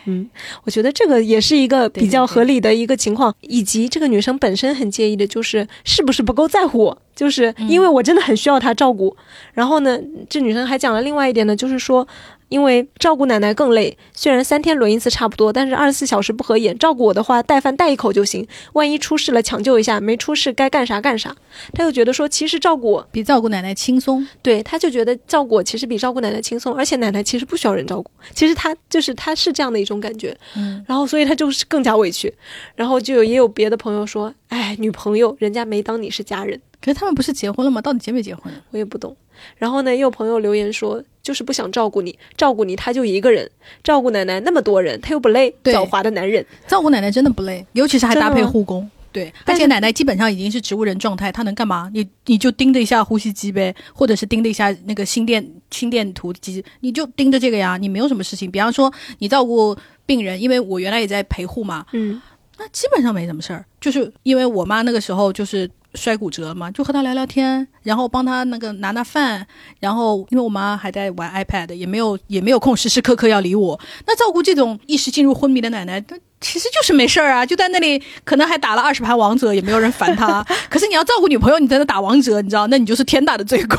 S2: 嗯，我觉得这个也是一个比较合理的一个情况，以及这个女生本身很介意的就是是不是不够在乎我，就是因为我真的很需要他照顾。然后呢，这女生还讲了另外一点呢，就是说。因为照顾奶奶更累，虽然三天轮一次差不多，但是二十四小时不合眼。照顾我的话，带饭带一口就行，万一出事了抢救一下，没出事该干啥干啥。他又觉得说，其实照顾我
S1: 比照顾奶奶轻松。
S2: 对，他就觉得照顾我其实比照顾奶奶轻松，而且奶奶其实不需要人照顾，其实他就是他是这样的一种感觉，
S1: 嗯，
S2: 然后所以他就是更加委屈，然后就有也有别的朋友说，哎，女朋友人家没当你是家人，
S1: 可是他们不是结婚了吗？到底结没结婚？
S2: 我也不懂。然后呢，也有朋友留言说，就是不想照顾你，照顾你他就一个人，照顾奶奶那么多人，他又不累，
S1: 对
S2: 狡猾的男人。
S1: 照顾奶奶真的不累，尤其是还搭配护工。对，而且奶奶基本上已经是植物人状态，她能干嘛？你你就盯着一下呼吸机呗，或者是盯着一下那个心电心电图机，你就盯着这个呀。你没有什么事情，比方说你照顾病人，因为我原来也在陪护嘛，
S2: 嗯
S1: 那基本上没什么事儿，就是因为我妈那个时候就是摔骨折嘛，就和她聊聊天，然后帮他那个拿拿饭，然后因为我妈还在玩 iPad，也没有也没有空时时刻刻要理我。那照顾这种一时进入昏迷的奶奶，她其实就是没事儿啊，就在那里可能还打了二十盘王者，也没有人烦他。可是你要照顾女朋友，你在那打王者，你知道，那你就是天大的罪过。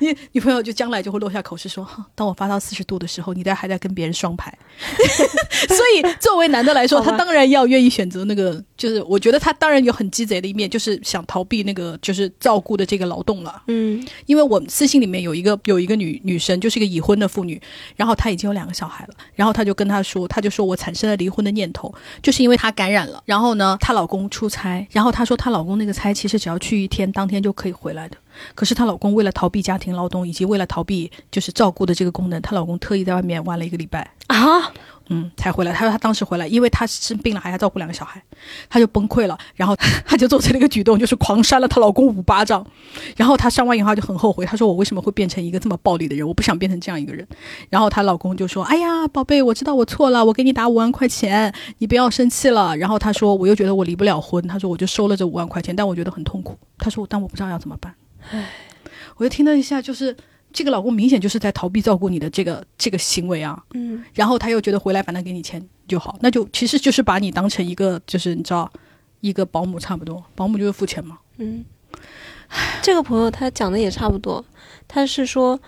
S1: 你女朋友就将来就会落下口实说：“当我发到四十度的时候，你在还在跟别人双排。”所以作为男的来说，他当然要愿意选择那个，就是我觉得他当然有很鸡贼的一面，就是想逃避那个就是照顾的这个劳动了。
S2: 嗯，
S1: 因为我私信里面有一个有一个女女生，就是一个已婚的妇女，然后她已经有两个小孩了，然后她就跟她说，她就说我产生了离婚的念头，就是因为她感染了，然后呢，她老公出差，然后她说她老公那个差其实只要去一天，当天就可以回来的。可是她老公为了逃避家庭劳动，以及为了逃避就是照顾的这个功能，她老公特意在外面玩了一个礼拜
S2: 啊，
S1: 嗯，才回来。她说她当时回来，因为她生病了，还要照顾两个小孩，她就崩溃了。然后她就做出了一个举动，就是狂扇了她老公五巴掌。然后她扇完以后就很后悔，她说我为什么会变成一个这么暴力的人？我不想变成这样一个人。然后她老公就说：“哎呀，宝贝，我知道我错了，我给你打五万块钱，你不要生气了。”然后她说：“我又觉得我离不了婚。”她说：“我就收了这五万块钱，但我觉得很痛苦。”她说：“但我不知道要怎么办。”唉，我就听了一下，就是这个老公明显就是在逃避照顾你的这个这个行为啊。
S2: 嗯，
S1: 然后他又觉得回来反正给你钱就好，那就其实就是把你当成一个就是你知道一个保姆差不多，保姆就是付钱嘛。
S2: 嗯，这个朋友他讲的也差不多，他是说，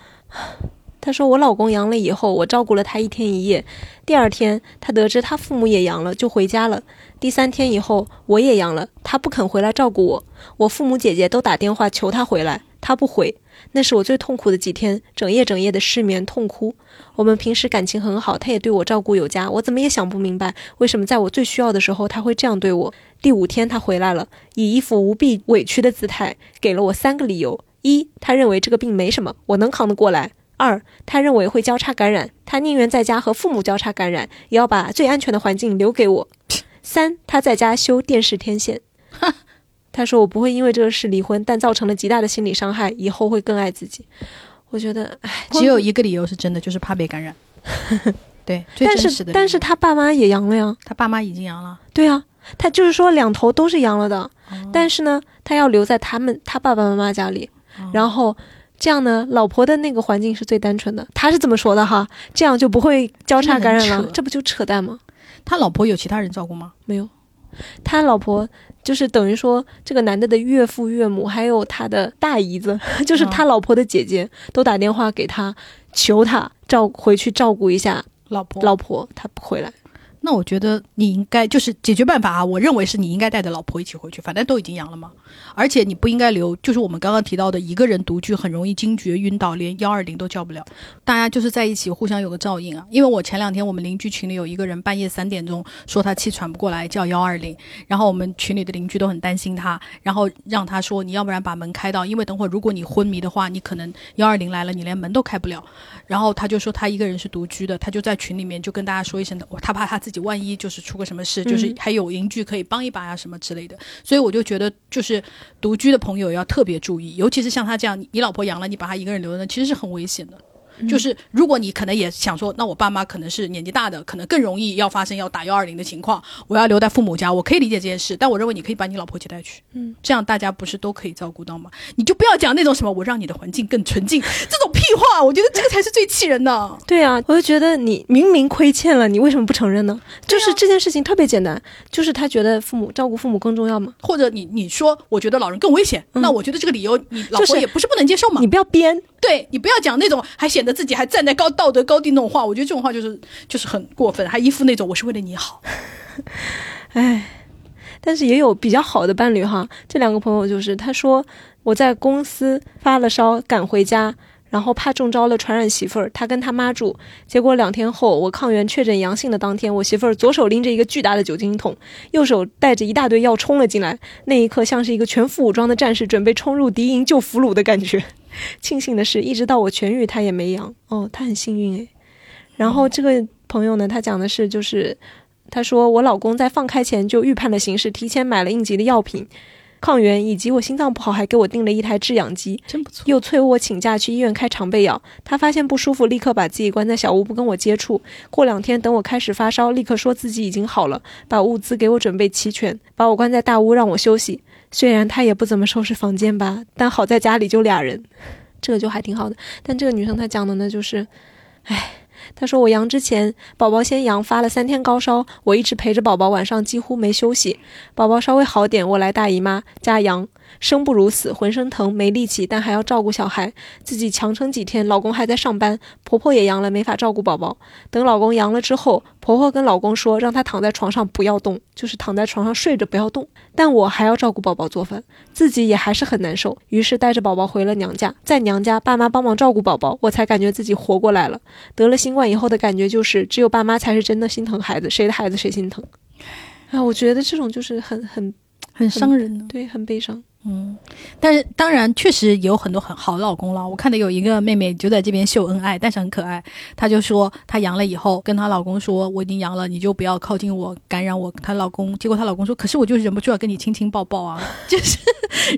S2: 他说我老公阳了以后，我照顾了他一天一夜，第二天他得知他父母也阳了，就回家了。第三天以后我也阳了，他不肯回来照顾我，我父母姐姐都打电话求他回来，他不回。那是我最痛苦的几天，整夜整夜的失眠痛哭。我们平时感情很好，他也对我照顾有加，我怎么也想不明白，为什么在我最需要的时候他会这样对我。第五天他回来了，以一副无比委屈的姿态，给了我三个理由：一，他认为这个病没什么，我能扛得过来；二，他认为会交叉感染，他宁愿在家和父母交叉感染，也要把最安全的环境留给我；三，他在家修电视天线。他说：“我不会因为这个事离婚，但造成了极大的心理伤害，以后会更爱自己。”我觉得，唉，
S1: 只有一个理由是真的，就是怕被感染。对，最
S2: 但。是但是他爸妈也阳了呀。
S1: 他爸妈已经阳了，
S2: 对啊，他就是说两头都是阳了的，
S1: 哦
S2: 但是呢，他要留在他们他爸爸妈妈家里，然后这样呢，老婆的那个环境是最单纯的。他是这么说的哈，这样就不会交叉感染了这不就扯淡吗？
S1: 他老婆有其他人照顾吗？
S2: 没有，他老婆就是等于说这个男的的岳父岳母，还有他的大姨子，就是他老婆的姐姐，都打电话给他，求他照回去照顾一下
S1: 老婆
S2: 老婆，他不回来。
S1: 那我觉得你应该就是解决办法啊，我认为是你应该带着老婆一起回去，反正都已经阳了嘛。而且你不应该留，就是我们刚刚提到的一个人独居很容易惊厥晕倒，连幺二零都叫不了。大家就是在一起互相有个照应啊。因为我前两天我们邻居群里有一个人半夜三点钟说他气喘不过来叫幺二零，然后我们群里的邻居都很担心他，然后让他说你要不然把门开到，因为等会儿如果你昏迷的话，你可能幺二零来了你连门都开不了。然后他就说他一个人是独居的，他就在群里面就跟大家说一声的，他怕他自己万一就是出个什么事，就是还有邻居可以帮一把呀什么之类的。所以我就觉得就是独居的朋友要特别注意，尤其是像他这样，你你老婆阳了，你把他一个人留在，那其实是很危险的。就是如果你可能也想说，那我爸妈可能是年纪大的，可能更容易要发生要打幺二零的情况，我要留在父母家，我可以理解这件事，但我认为你可以把你老婆一起带去，
S2: 嗯，
S1: 这样大家不是都可以照顾到吗？你就不要讲那种什么我让你的环境更纯净这种屁话，我觉得这个才是最气人的。
S2: 对啊，我就觉得你明明亏欠了，你为什么不承认呢？就是这件事情特别简单，就是他觉得父母照顾父母更重要吗。
S1: 或者你你说我觉得老人更危险，那我觉得这个理由你老
S2: 就是
S1: 婆也不是不能接受嘛。
S2: 你不要编，
S1: 对你不要讲那种还显得自己还站在高道德高地那种话，我觉得这种话就是就是很过分，还一副那种我是为了你好。
S2: 唉。但是也有比较好的伴侣哈，这两个朋友就是他说我在公司发了烧赶回家，然后怕中招了传染媳妇儿，他跟他妈住，结果两天后我抗原确诊阳性的当天，我媳妇儿左手拎着一个巨大的酒精桶，右手带着一大堆药冲了进来，那一刻像是一个全副武装的战士准备冲入敌营救俘虏的感觉。庆幸的是，一直到我痊愈，他也没阳。哦，他很幸运诶。然后这个朋友呢，他讲的是就是。他说：“我老公在放开前就预判了形势，提前买了应急的药品、抗原，以及我心脏不好，还给我订了一台制氧机，
S1: 真不错。
S2: 又催我请假去医院开常备药。他发现不舒服，立刻把自己关在小屋，不跟我接触。过两天等我开始发烧，立刻说自己已经好了，把物资给我准备齐全，把我关在大屋让我休息。虽然她也不怎么收拾房间吧，但好在家里就俩人，这个就还挺好的。但这个女生她讲的呢，就是，唉。她说：“我阳之前，宝宝先阳发了三天高烧，我一直陪着宝宝，晚上几乎没休息。宝宝稍微好点，我来大姨妈加阳，生不如死，浑身疼，没力气，但还要照顾小孩，自己强撑几天。老公还在上班，婆婆也阳了，没法照顾宝宝。等老公阳了之后，婆婆跟老公说，让他躺在床上不要动，就是躺在床上睡着不要动。但我还要照顾宝宝做饭，自己也还是很难受。于是带着宝宝回了娘家，在娘家爸妈帮忙照顾宝宝，我才感觉自己活过来了。得了新冠以后的感觉就是，只有爸妈才是真的心疼孩子，谁的孩子谁心疼。啊，我觉得这种就是很很
S1: 很伤人的。
S2: 对，很悲伤。
S1: 嗯，但是当然确实也有很多很好的老公了。我看到有一个妹妹就在这边秀恩爱，但是很可爱。她就说她阳了以后，跟她老公说我已经阳了，你就不要靠近我，感染我。她老公，结果她老公说，可是我就忍不住要跟你亲亲抱抱啊，就是，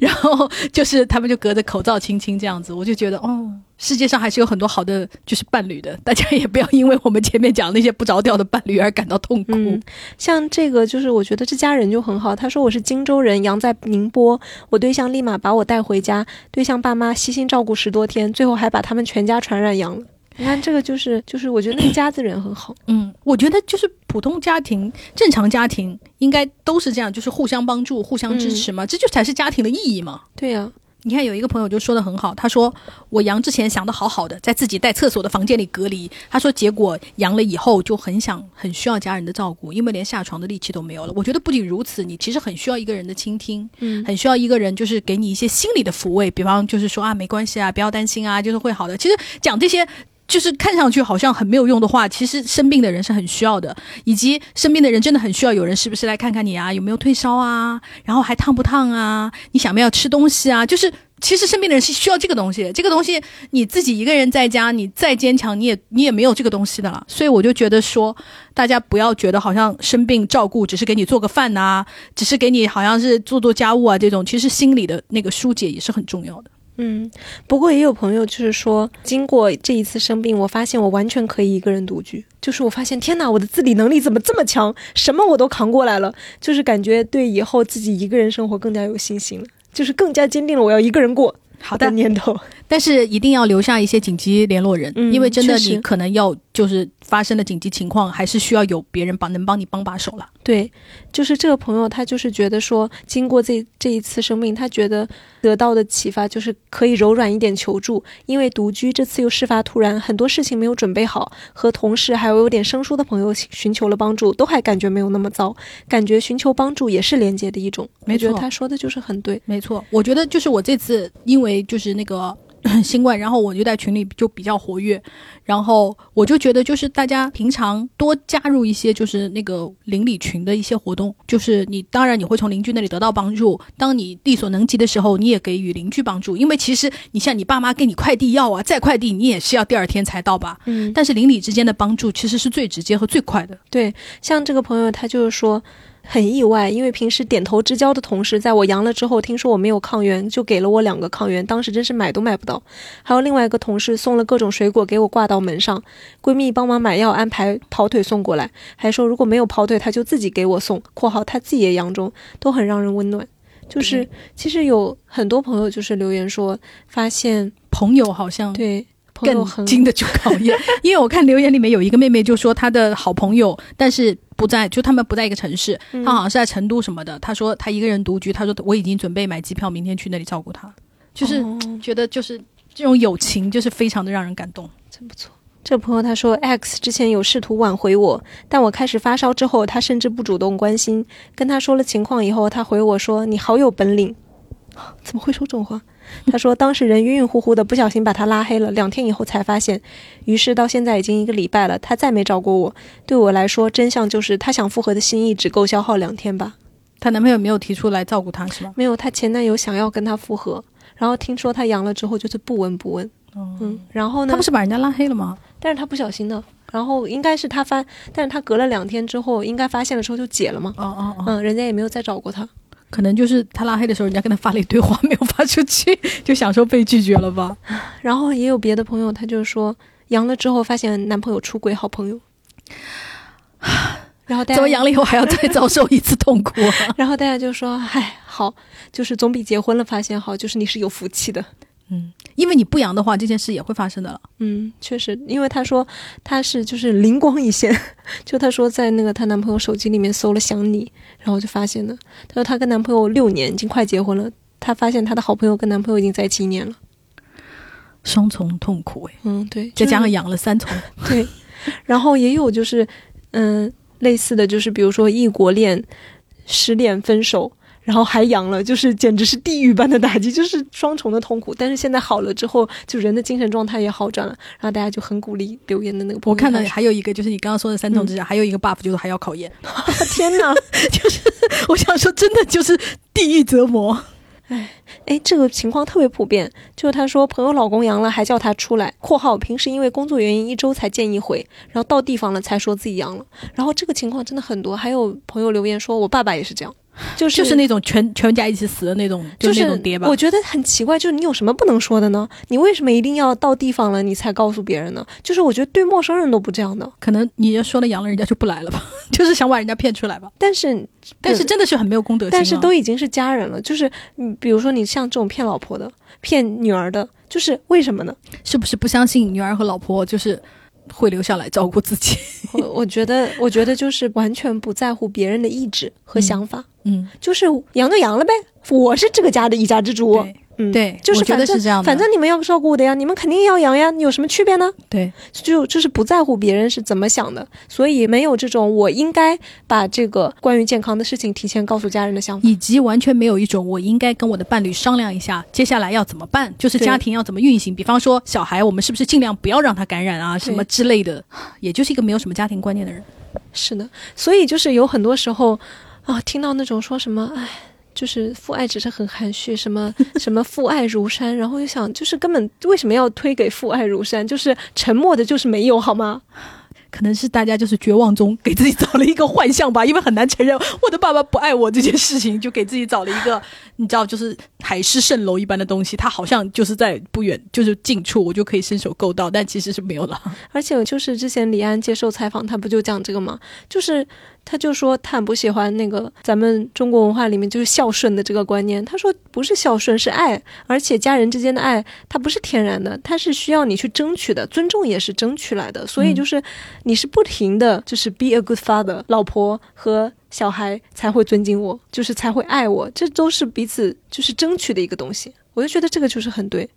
S1: 然后就是他们就隔着口罩亲亲这样子，我就觉得哦。世界上还是有很多好的就是伴侣的，大家也不要因为我们前面讲那些不着调的伴侣而感到痛苦。
S2: 嗯，像这个就是我觉得这家人就很好。他说我是荆州人，阳在宁波，我对象立马把我带回家，对象爸妈悉心照顾十多天，最后还把他们全家传染阳了。你看这个就是 就是我觉得那一家子人很好。
S1: 嗯，我觉得就是普通家庭、正常家庭应该都是这样，就是互相帮助、互相支持嘛，这就才是家庭的意义嘛。
S2: 对呀、
S1: 你看，有一个朋友就说的很好，他说我阳之前想的好好的，在自己带厕所的房间里隔离。他说结果阳了以后就很想很需要家人的照顾，因为连下床的力气都没有了。我觉得不仅如此，你其实很需要一个人的倾听，
S2: 嗯
S1: 很需要一个人就是给你一些心理的抚慰，比方就是说啊没关系啊，不要担心啊，就是会好的。其实讲这些。就是看上去好像很没有用的话，其实生病的人是很需要的，以及生病的人真的很需要有人是不是来看看你啊，有没有退烧啊，然后还烫不烫啊，你想不要吃东西啊，就是其实生病的人是需要这个东西，这个东西你自己一个人在家，你再坚强，你也你也没有这个东西的了。所以我就觉得说，大家不要觉得好像生病照顾只是给你做个饭呐、只是给你好像是做做家务啊这种，其实心理的那个疏解也是很重要的。
S2: 嗯，不过也有朋友就是说，经过这一次生病，我发现我完全可以一个人独居。就是我发现，天哪，我的自理能力怎么这么强，什么我都扛过来了。就是感觉对以后自己一个人生活更加有信心了，就是更加坚定了我要一个人过
S1: 好
S2: 的念头。
S1: 但是一定要留下一些紧急联络人，
S2: 嗯
S1: 因为真的你可能要就是发生的紧急情况，还是需要有别人帮能帮你帮把手了。
S2: 对，就是这个朋友，他就是觉得说，经过这这一次生病，他觉得得到的启发就是可以柔软一点求助，因为独居这次又事发突然，很多事情没有准备好，和同事还有有点生疏的朋友寻求了帮助，都还感觉没有那么糟，感觉寻求帮助也是连接的一种。
S1: 没
S2: 觉得
S1: 错
S2: 他说的就是很对。
S1: 没错，我觉得就是我这次因为就是那个 新冠，然后我就在群里就比较活跃，然后我就觉得就是大家平常多加入一些就是那个邻里群的一些活动，就是你当然你会从邻居那里得到帮助，当你力所能及的时候，你也给予邻居帮助，因为其实你像你爸妈给你快递要啊，再快递你也是要第二天才到吧，
S2: 嗯，
S1: 但是邻里之间的帮助其实是最直接和最快的。
S2: 对，像这个朋友，他就是说很意外，因为平时点头之交的同事，在我阳了之后，听说我没有抗原，就给了我两个抗原，当时真是买都买不到。还有另外一个同事送了各种水果给我挂到门上，闺蜜帮忙买药，安排跑腿送过来，还说如果没有跑腿，她就自己给我送（括号她自己也阳中），都很让人温暖。就是其实有很多朋友就是留言说，发现
S1: 朋友好像
S2: 对朋友
S1: 更
S2: 很
S1: 经得住考验。因为我看留言里面有一个妹妹就说她的好朋友，但是不在，就他们不在一个城市，
S2: 嗯
S1: 她好像是在成都什么的。他说他一个人独居，他说我已经准备买机票，明天去那里照顾他。就是
S2: 哦
S1: 觉得就是这种友情，就是非常的让人感动。
S2: 真不错。这朋友他说，X 之前有试图挽回我，但我开始发烧之后，他甚至不主动关心。跟他说了情况以后，他回我说：“你好有本领。”怎么会说这种话？他说当时人晕晕乎乎的，不小心把他拉黑了。两天以后才发现，于是到现在已经一个礼拜了，他再没找过我。对我来说，真相就是他想复合的心意只够消耗两天吧。
S1: 她男朋友没有提出来照顾她是吗？
S2: 没有，她前男友想要跟她复合，然后听说她阳了之后就是不闻不问。嗯，然后呢？
S1: 她不是把人家拉黑了吗？
S2: 但是他不小心的，然后应该是他发，但是他隔了两天之后，应该发现了之后就解了嘛。
S1: 哦哦哦，
S2: 嗯，人家也没有再找过他。
S1: 可能就是他拉黑的时候，人家跟他发了一堆话没有发出去，就想说被拒绝了吧。
S2: 然后也有别的朋友，他就说阳了之后发现男朋友出轨，好朋友。然后大家
S1: 怎么，阳了以后还要再遭受一次痛苦啊？
S2: 然后大家就说，唉，好，就是总比结婚了发现好，就是你是有福气的。
S1: 嗯，因为你不阳的话，这件事也会发生的了。
S2: 嗯，确实，因为她说她是就是灵光一现，就她说在那个她男朋友手机里面搜了想你，然后就发现了，她说她跟男朋友六年，已经快结婚了，她发现她的好朋友跟男朋友已经在一起一年了。
S1: 双重痛苦哎，
S2: 嗯，对，
S1: 再加上养了三重，
S2: 对，然后也有就是嗯类似的就是比如说异国恋、失恋、分手。然后还阳了，就是简直是地狱般的打击，就是双重的痛苦。但是现在好了之后，就人的精神状态也好转了，然后大家就很鼓励留言的那个。
S1: 我看到 还有一个就是你刚刚说的三重之下，还有一个 buff 就是还要考研。
S2: 天哪！
S1: 我想说，真的就是地狱折磨。
S2: 哎，这个情况特别普遍，就是他说朋友老公阳了还叫他出来（括号平时因为工作原因一周才见一回），然后到地方了才说自己阳了。然后这个情况真的很多，还有朋友留言说我爸爸也是这样，就是
S1: 就是那种全全家一起死的那种，
S2: 就是
S1: 那种爹吧
S2: 我。觉得很奇怪，就是你有什么不能说的呢？你为什么一定要到地方了你才告诉别人呢？就是我觉得对陌生人都不这样的，
S1: 可能你要说了阳了，人家就不来了吧，就是想把人家骗出来吧。
S2: 但是
S1: 但是真的是很没有公德心啊。
S2: 但是都已经是家人了，就是你，比如说你像这种骗老婆的、骗女儿的，就是为什么呢？
S1: 是不是不相信女儿和老婆就是会留下来照顾自己？
S2: 我我觉得，我觉得就是完全不在乎别人的意志和想法，
S1: 嗯，
S2: 就是阳就阳了呗，我是这个家的一家之主，
S1: 对
S2: 嗯，
S1: 对，
S2: 就是
S1: 我觉得
S2: 反正
S1: 是这样的。
S2: 反正你们要照顾我的呀，你们肯定要养呀，有什么区别呢？
S1: 对，
S2: 就就是不在乎别人是怎么想的，所以没有这种我应该把这个关于健康的事情提前告诉家人的想法。
S1: 以及完全没有一种我应该跟我的伴侣商量一下，接下来要怎么办，就是家庭要怎么运行。比方说小孩，我们是不是尽量不要让他感染啊，什么之类的，也就是一个没有什么家庭观念的人。
S2: 是的，所以就是有很多时候啊，听到那种说什么，哎。就是父爱只是很含蓄，什么什么父爱如山，然后就想，就是根本为什么要推给父爱如山？就是沉默的，就是没有，好吗？
S1: 可能是大家就是绝望中给自己找了一个幻象吧，因为很难承认我的爸爸不爱我这件事情，就给自己找了一个你知道，就是海市蜃楼一般的东西，它好像就是在不远，就是近处，我就可以伸手够到，但其实是没有了。
S2: 而且就是之前李安接受采访，他不就讲这个吗？就是他就说他很不喜欢那个咱们中国文化里面就是孝顺的这个观念。他说不是孝顺是爱，而且家人之间的爱它不是天然的，它是需要你去争取的，尊重也是争取来的。所以就是你是不停的就是 be a good father，老婆和。小孩才会尊敬我，就是才会爱我，这都是彼此就是争取的一个东西。我就觉得这个就是很对。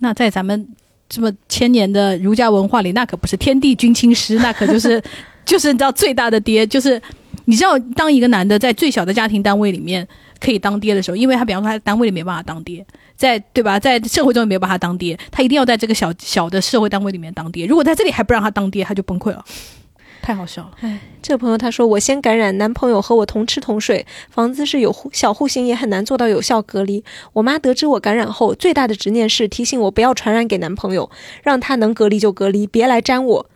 S1: 那在咱们这么千年的儒家文化里，那可不是天地君亲师，那可就是就是你知道最大的爹，就是你知道，当一个男的在最小的家庭单位里面可以当爹的时候，因为他比方说他在单位里没办法当爹，在对吧，在社会中也没有办法当爹，他一定要在这个小小的社会单位里面当爹。如果在这里还不让他当爹，他就崩溃了，太好笑了。
S2: 哎这个朋友他说：“我先感染，男朋友和我同吃同睡，房子是有户小户型，也很难做到有效隔离。我妈得知我感染后，最大的执念是提醒我不要传染给男朋友，让他能隔离就隔离，别来沾我。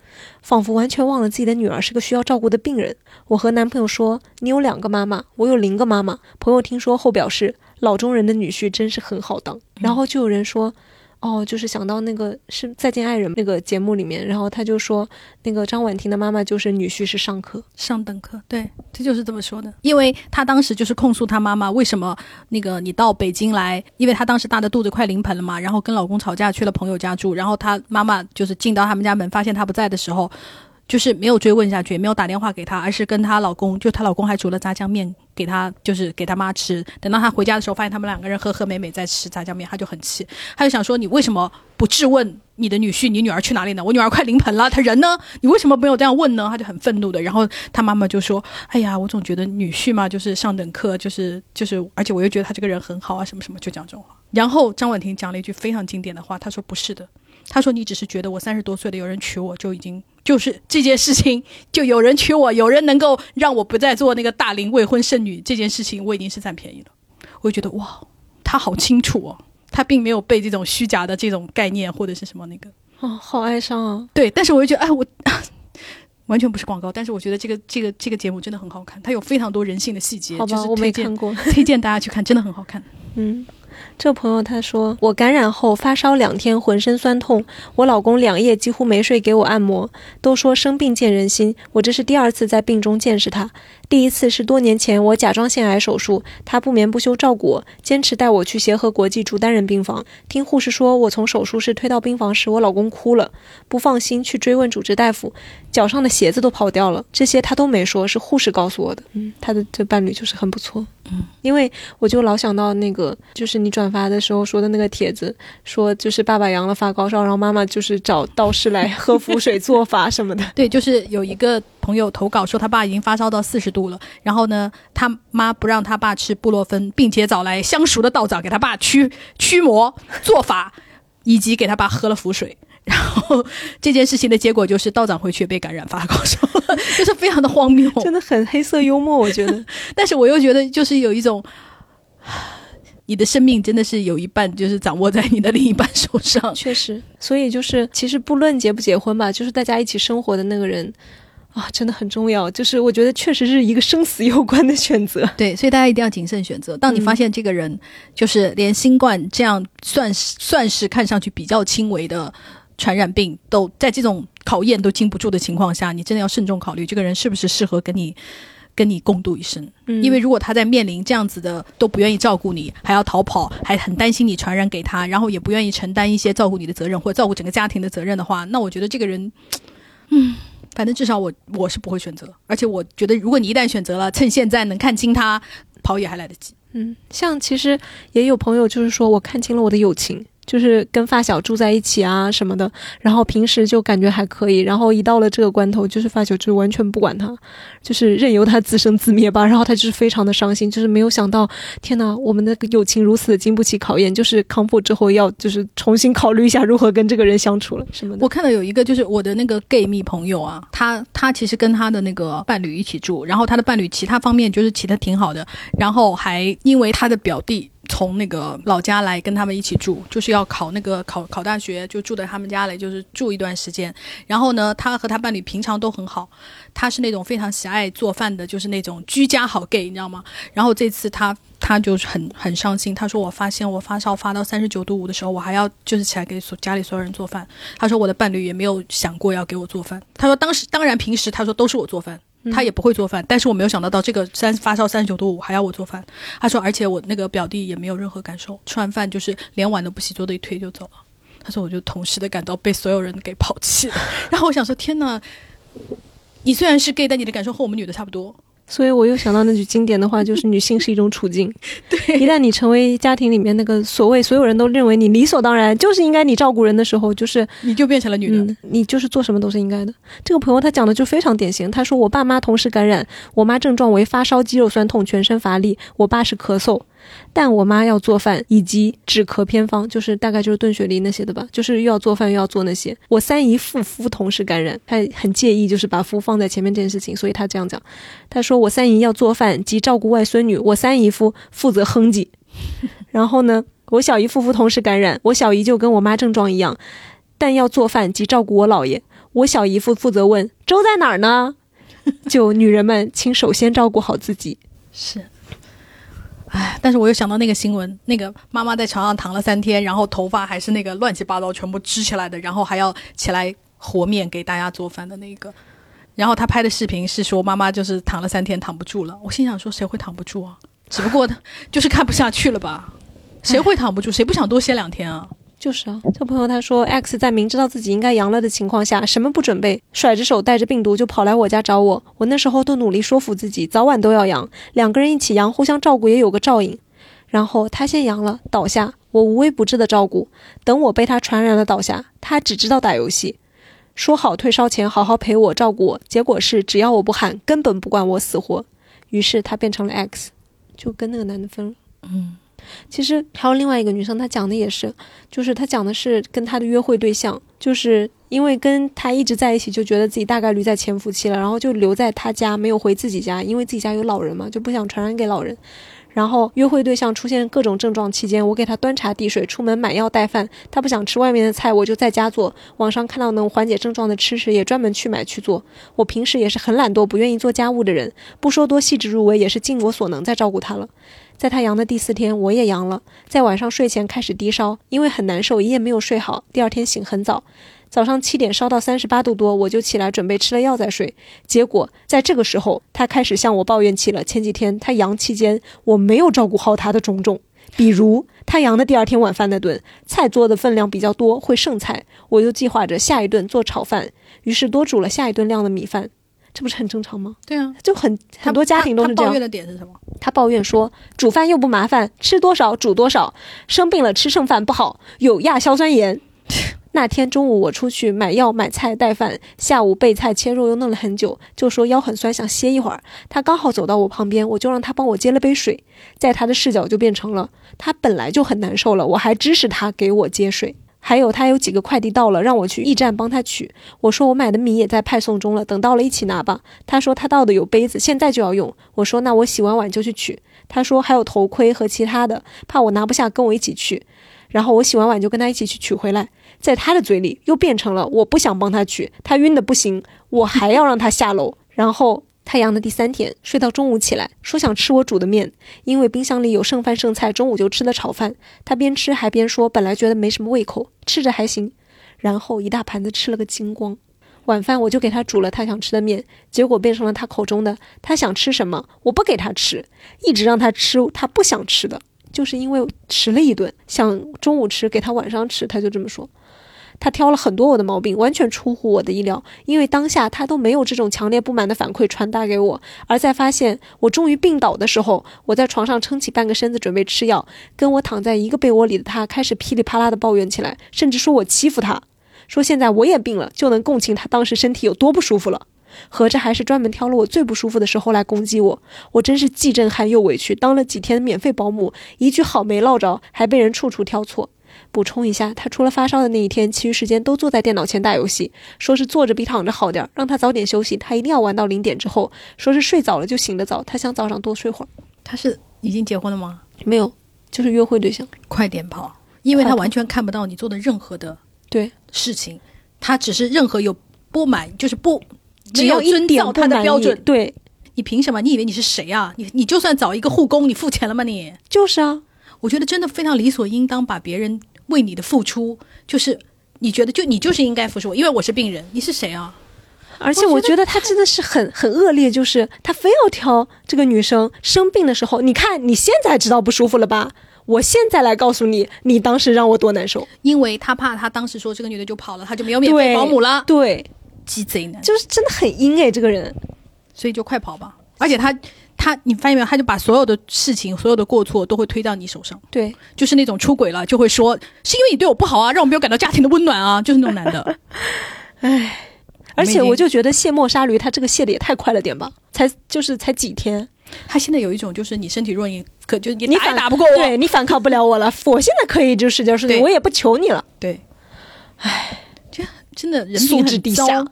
S2: 仿佛完全忘了自己的女儿是个需要照顾的病人。我和男朋友说：‘你有两个妈妈，我有零个妈妈。’朋友听说后表示：‘老中人的女婿真是很好当。’然后就有人说。”哦，就是想到那个是《再见爱人》那个节目里面，然后他就说，那个张婉婷的妈妈就是女婿是上课，
S1: 上等课，对，这就是这么说的。因为他当时就是控诉他妈妈为什么那个你到北京来，因为他当时大的肚子快临盆了嘛，然后跟老公吵架去了朋友家住，然后他妈妈就是进到他们家门，发现他不在的时候，就是没有追问下去，也没有打电话给他，而是跟她老公，就她老公还煮了炸酱面给她，就是给她妈吃。等到她回家的时候，发现他们两个人和和美美在吃炸酱面，她就很气，她就想说你为什么不质问你的女婿，你女儿去哪里呢？我女儿快临盆了，她人呢？你为什么没有这样问呢？她就很愤怒的。然后她妈妈就说：“哎呀，我总觉得女婿嘛，就是上等客，就是就是，而且我又觉得他这个人很好啊，什么什么，就讲这种话。”然后张婉婷讲了一句非常经典的话，她说：“不是的，她说你只是觉得我三十多岁了，有人娶我就已经就是这件事情，就有人娶我，有人能够让我不再做那个大龄未婚剩女这件事情，我已经是占便宜了。”我就觉得哇，他好清楚哦，他并没有被这种虚假的这种概念或者是什么那个。
S2: 哦，好哀伤啊！
S1: 对，但是我就觉得，哎，我 完全不是广告，但是我觉得这个这个这个节目真的很好看，它有非常多人性的细节，
S2: 好吧，
S1: 就是
S2: 我没
S1: 推荐
S2: 看过。
S1: 推荐大家去看，真的很好看。
S2: 嗯，这朋友他说，我感染后发烧两天，浑身酸痛，我老公两夜几乎没睡给我按摩。都说生病见人心，我这是第二次在病中见识他。第一次是多年前我甲状腺癌手术，他不眠不休照顾我，坚持带我去协和国际住单人病房。听护士说我从手术室推到病房时，我老公哭了，不放心去追问主治大夫，脚上的鞋子都跑掉了。这些他都没说，是护士告诉我的。嗯，他的这伴侣就是很不错。嗯，因为我就老想到那个，就是你转发的时候说的那个帖子，说就是爸爸阳了发高烧，然后妈妈就是找道士来喝符水做法什么的。
S1: 对，就是有一个朋友投稿说他爸已经发烧到四十度了，然后呢，他妈不让他爸吃布洛芬，并且找来相熟的道长给他爸驱驱魔做法，以及给他爸喝了符水。然后这件事情的结果就是道长回去被感染发高烧了，就是非常的荒谬，
S2: 真的很黑色幽默，我觉得。
S1: 但是我又觉得就是有一种，你的生命真的是有一半就是掌握在你的另一半手上。
S2: 确实，所以就是其实不论结不结婚吧，就是大家一起生活的那个人啊，真的很重要。就是我觉得确实是一个生死攸关的选择。
S1: 对，所以大家一定要谨慎选择。当你发现这个人就是连新冠这样算是算是看上去比较轻微的。传染病都在这种考验都经不住的情况下，你真的要慎重考虑这个人是不是适合跟你跟你共度一生。因为如果他在面临这样子的都不愿意照顾你，还要逃跑，还很担心你传染给他，然后也不愿意承担一些照顾你的责任或者照顾整个家庭的责任的话，那我觉得这个人，嗯，反正至少我我是不会选择。而且我觉得，如果你一旦选择了，趁现在能看清他，跑也还来得及。
S2: 嗯，像其实也有朋友就是说我看清了我的友情。就是跟发小住在一起啊什么的，然后平时就感觉还可以，然后一到了这个关头，就是发小就完全不管他，就是任由他自生自灭吧。然后他就是非常的伤心，就是没有想到，天呐，我们的友情如此的经不起考验，就是康复之后要就是重新考虑一下如何跟这个人相处了什么的。
S1: 我看到有一个就是我的那个 gay 蜜朋友啊，他他其实跟他的那个伴侣一起住，然后他的伴侣其他方面就是其他挺好的，然后还因为他的表弟。从那个老家来跟他们一起住，就是要考那个考考大学，就住在他们家里，就是住一段时间。然后呢，他和他伴侣平常都很好，他是那种非常喜爱做饭的，就是那种居家好 gay，你知道吗？然后这次他他就是很很伤心，他说我发现我发烧发到三十九度五的时候，我还要就是起来给家里所有人做饭。他说我的伴侣也没有想过要给我做饭。他说当时当然平时他说都是我做饭。他也不会做饭，但是我没有想到到这个三发烧三十九度五还要我做饭。他说，而且我那个表弟也没有任何感受，吃完饭就是连碗都不洗，桌子一推就走了。他说，我就同时的感到被所有人给抛弃了。然后我想说，天哪，你虽然是 gay，但你的感受和我们女的差不多。
S2: 所以我又想到那句经典的话，就是女性是一种处境。
S1: 对，
S2: 一旦你成为家庭里面那个所谓所有人都认为你理所当然就是应该你照顾人的时候，就是
S1: 你就变成了女
S2: 的，你就是做什么都是应该的。这个朋友他讲的就非常典型，他说我爸妈同时感染，我妈症状为发烧、肌肉酸痛、全身乏力，我爸是咳嗽。但我妈要做饭，以及止咳偏方，就是大概就是炖雪梨那些的吧，就是又要做饭又要做那些。我三姨父夫同时感染，他很介意，就是把夫放在前面这件事情，所以他这样讲。他说我三姨要做饭及照顾外孙女，我三姨夫负责哼唧。然后呢，我小姨夫同时感染，我小姨就跟我妈症状一样，但要做饭及照顾我姥爷，我小姨夫负责问粥在哪儿呢？就女人们，请首先照顾好自己。
S1: 是。唉，但是我又想到那个新闻，那个妈妈在床上躺了三天，然后头发还是那个乱七八糟，全部支起来的，然后还要起来和面给大家做饭的那个。然后他拍的视频是说妈妈就是躺了三天躺不住了。我心想说谁会躺不住啊？只不过就是看不下去了吧？谁会躺不住？谁不想多歇两天啊？
S2: 就是啊，这朋友他说，X 在明知道自己应该阳了的情况下，什么不准备，甩着手带着病毒就跑来我家找我。我那时候都努力说服自己，早晚都要阳，两个人一起阳，互相照顾也有个照应。然后他先阳了，倒下，我无微不至的照顾。等我被他传染了倒下，他只知道打游戏，说好退烧前好好陪我照顾我，结果是只要我不喊，根本不管我死活。于是他变成了 X，就跟那个男的分了。嗯。其实还有另外一个女生，她讲的也是，就是她讲的是跟她的约会对象，就是因为跟他一直在一起，就觉得自己大概率在潜伏期了，然后就留在他家，没有回自己家，因为自己家有老人嘛，就不想传染给老人。然后约会对象出现各种症状期间，我给他端茶递水，出门买药带饭。他不想吃外面的菜，我就在家做。网上看到能缓解症状的吃食，也专门去买去做。我平时也是很懒惰、不愿意做家务的人，不说多细致入微，也是尽我所能在照顾他了。在他阳的第四天，我也阳了，在晚上睡前开始低烧，因为很难受，一夜没有睡好，第二天醒很早，早上七点烧到三十八度多，我就起来准备吃了药再睡。结果在这个时候，他开始向我抱怨起了前几天他阳期间我没有照顾好他的种种，比如他阳的第二天晚饭那顿菜做的分量比较多，会剩菜，我就计划着下一顿做炒饭，于是多煮了下一顿量的米饭。这不是很正常吗？
S1: 对啊，
S2: 就很很多家庭都是这样
S1: 他抱怨。的点是什么？
S2: 他抱怨说，煮饭又不麻烦，吃多少煮多少，生病了吃剩饭不好，有亚硝酸盐。那天中午我出去买药买菜带饭，下午备菜切肉又弄了很久，就说腰很酸想歇一会儿。他刚好走到我旁边，我就让他帮我接了杯水。在他的视角就变成了他本来就很难受了，我还指使他给我接水。还有他有几个快递到了，让我去驿站帮他取。我说我买的米也在派送中了，等到了一起拿吧。他说他到的有杯子，现在就要用。我说那我洗完碗就去取。他说还有头盔和其他的，怕我拿不下，跟我一起去。然后我洗完碗就跟他一起去取回来。在他的嘴里又变成了我不想帮他取，他晕的不行，我还要让他下楼。然后太阳的第三天，睡到中午起来，说想吃我煮的面，因为冰箱里有剩饭剩菜，中午就吃了炒饭。他边吃还边说，本来觉得没什么胃口，吃着还行，然后一大盘子吃了个精光。晚饭我就给他煮了他想吃的面，结果变成了他口中的他想吃什么，我不给他吃，一直让他吃他不想吃的，就是因为迟了一顿，想中午吃给他晚上吃，他就这么说。他挑了很多我的毛病，完全出乎我的意料。因为当下他都没有这种强烈不满的反馈传达给我，而在发现我终于病倒的时候，我在床上撑起半个身子准备吃药，跟我躺在一个被窝里的他开始噼里啪啦的抱怨起来，甚至说我欺负他，说现在我也病了，就能共情他当时身体有多不舒服了。合着还是专门挑了我最不舒服的时候来攻击我，我真是既震撼又委屈。当了几天免费保姆，一句好没落着，还被人处处挑错。补充一下，他除了发烧的那一天，其余时间都坐在电脑前打游戏，说是坐着比躺着好点儿，让他早点休息，他一定要玩到零点之后，说是睡早了就醒得早，他想早上多睡会儿。
S1: 他是已经结婚了吗？
S2: 没有，就是约会对象。
S1: 快点跑，因为他完全看不到你做的任何的
S2: 对，
S1: 事情，他只是任何有不满，就是不
S2: 只要
S1: 遵照他的标准，
S2: 对，
S1: 你凭什么？你以为你是谁啊？你你就算找一个护工，你付钱了吗你？
S2: 就是啊，
S1: 我觉得真的非常理所应当，把别人为你的付出，就是你觉得就你就是应该付出我，因为我是病人，你是谁啊？
S2: 而且我觉得他真的是很很恶劣，就是他非要挑这个女生生病的时候，你看你现在知道不舒服了吧？我现在来告诉你，你当时让我多难受。
S1: 因为他怕他当时说这个女的就跑了，他就没有免费
S2: 对，
S1: 保姆了，
S2: 对，
S1: 鸡贼男，
S2: 就是真的很阴哎，这个人。
S1: 所以就快跑吧。而且他他，你发现没有？他就把所有的事情、所有的过错都会推到你手上，
S2: 对，
S1: 就是那种出轨了就会说是因为你对我不好啊，让我没有感到家庭的温暖啊，就是那种男的。
S2: 唉而且
S1: 我
S2: 就觉得卸磨杀驴，他这个卸的也太快了点吧？才就是才几天，
S1: 他现在有一种就是你身体弱，你可就你打也
S2: 你反
S1: 打不过我。
S2: 对你反抗不了我了，我现在可以就使劲事情，
S1: 对
S2: 我也不求你了。
S1: 对，唉，这真的人
S2: 素
S1: 品很糟
S2: 质低下。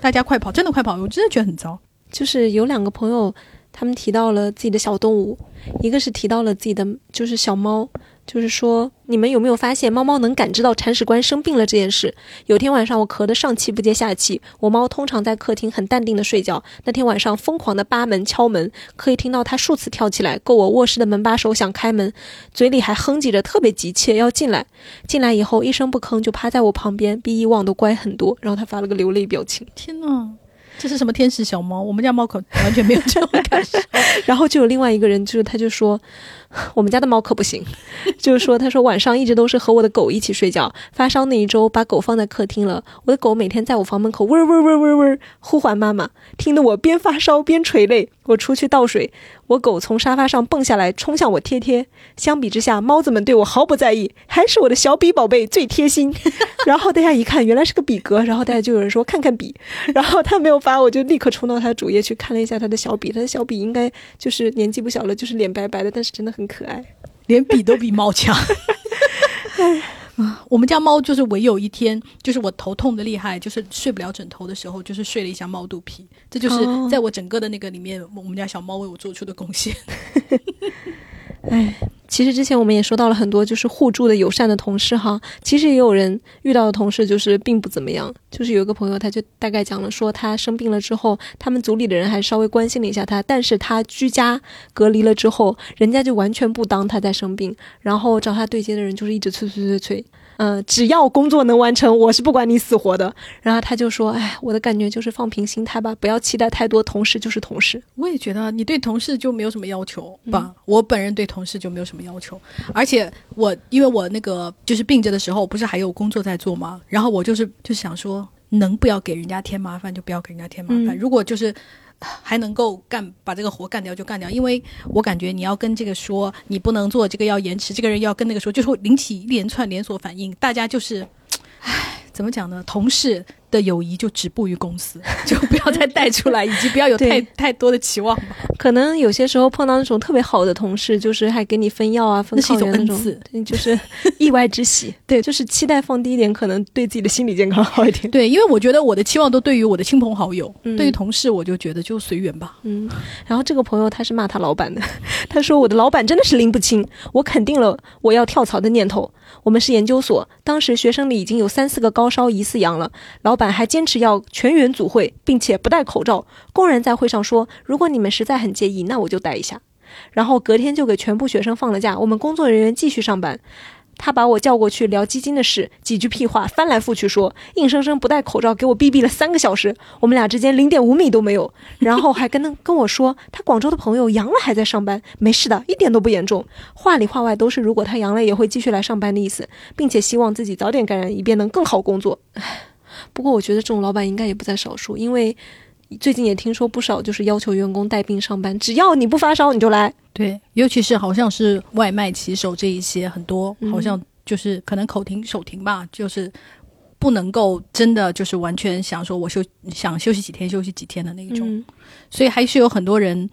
S1: 大家快跑，真的快跑！我真的觉得很糟。
S2: 就是有两个朋友，他们提到了自己的小动物，一个是提到了自己的就是小猫，就是说你们有没有发现猫猫能感知到铲屎官生病了这件事？有天晚上我咳得上气不接下气，我猫通常在客厅很淡定的睡觉，那天晚上疯狂的扒门敲门，可以听到它数次跳起来，够我卧室的门把手想开门，嘴里还哼唧着特别急切要进来。进来以后一声不吭就趴在我旁边，比以往都乖很多。然后他发了个流泪表情。
S1: 天呐，这是什么天使小猫？我们家猫可完全没有这种感受。
S2: 然后就有另外一个人，就是他就说，我们家的猫可不行，就是说，他说晚上一直都是和我的狗一起睡觉，发烧那一周把狗放在客厅了，我的狗每天在我房门口嗡儿嗡儿嗡儿嗡儿嗡儿呼唤妈妈，听得我边发烧边垂泪。我出去倒水，我狗从沙发上蹦下来冲向我贴贴。相比之下，猫子们对我毫不在意，还是我的小比宝贝最贴心。然后大家一看，原来是个比格，然后大家就有人说看看比，然后他没有发，我就立刻冲到他的主页去看了一下他的小比，他的小比应该就是年纪不小了，就是脸白白的，但是真的很可爱。
S1: 连比都比猫强。啊，我们家猫就是唯有一天，就是我头痛的厉害，就是睡不了枕头的时候，就是睡了一下猫肚皮。这就是
S2: 哦
S1: 在我整个的那个里面，我们家小猫为我做出的贡献。
S2: 其实之前我们也说到了很多，就是互助的友善的同事哈。其实也有人遇到的同事就是并不怎么样。就是有一个朋友，他就大概讲了说，他生病了之后，他们组里的人还稍微关心了一下他，但是他居家隔离了之后，人家就完全不当他在生病，然后找他对接的人就是一直催催催催。嗯，只要工作能完成，我是不管你死活的。然后他就说：“哎，我的感觉就是放平心态吧，不要期待太多。同事就是同事。”
S1: 我也觉得你对同事就没有什么要求吧。我本人对同事就没有什么要求，而且我因为我那个就是病着的时候，不是还有工作在做吗？然后我就是就想说，能不要给人家添麻烦就不要给人家添麻烦。如果就是还能够干把这个活干掉就干掉，因为我感觉你要跟这个说你不能做，这个要延迟，这个人要跟那个说，就是会引起一连串连锁反应，大家就是，唉，怎么讲呢？同事。的友谊就止步于公司，就不要再带出来，以及不要有太太多的期望吧。
S2: 可能有些时候碰到那种特别好的同事，就是还给你分药啊，分
S1: 那是一种恩赐，
S2: 就是意外之喜。对，就是期待放低一点，可能对自己的心理健康好一点。
S1: 对，因为我觉得我的期望都对于我的亲朋好友，对于同事，我就觉得就随缘吧。
S2: 嗯。然后这个朋友他是骂他老板的，他说我的老板真的是拎不清，我肯定了我要跳槽的念头。我们是研究所，当时学生里已经有三四个高烧疑似阳了，老板还坚持要全员组会，并且不戴口罩。工人在会上说：“如果你们实在很介意，那我就戴一下。”然后隔天就给全部学生放了假，我们工作人员继续上班。他把我叫过去聊基金的事，几句屁话翻来覆去说，硬生生不戴口罩给我逼逼了三个小时，我们俩之间零点五米都没有。然后还跟跟我说，他广州的朋友阳了还在上班，没事的，一点都不严重。话里话外都是如果他阳了也会继续来上班的意思，并且希望自己早点感染，以便能更好工作。不过我觉得这种老板应该也不在少数，因为最近也听说不少就是要求员工带病上班，只要你不发烧你就来。
S1: 对，尤其是好像是外卖骑手这一些，很多好像就是可能口停手停吧，就是不能够真的就是完全想说我休想休息几天休息几天的那一种，所以还是有很多人，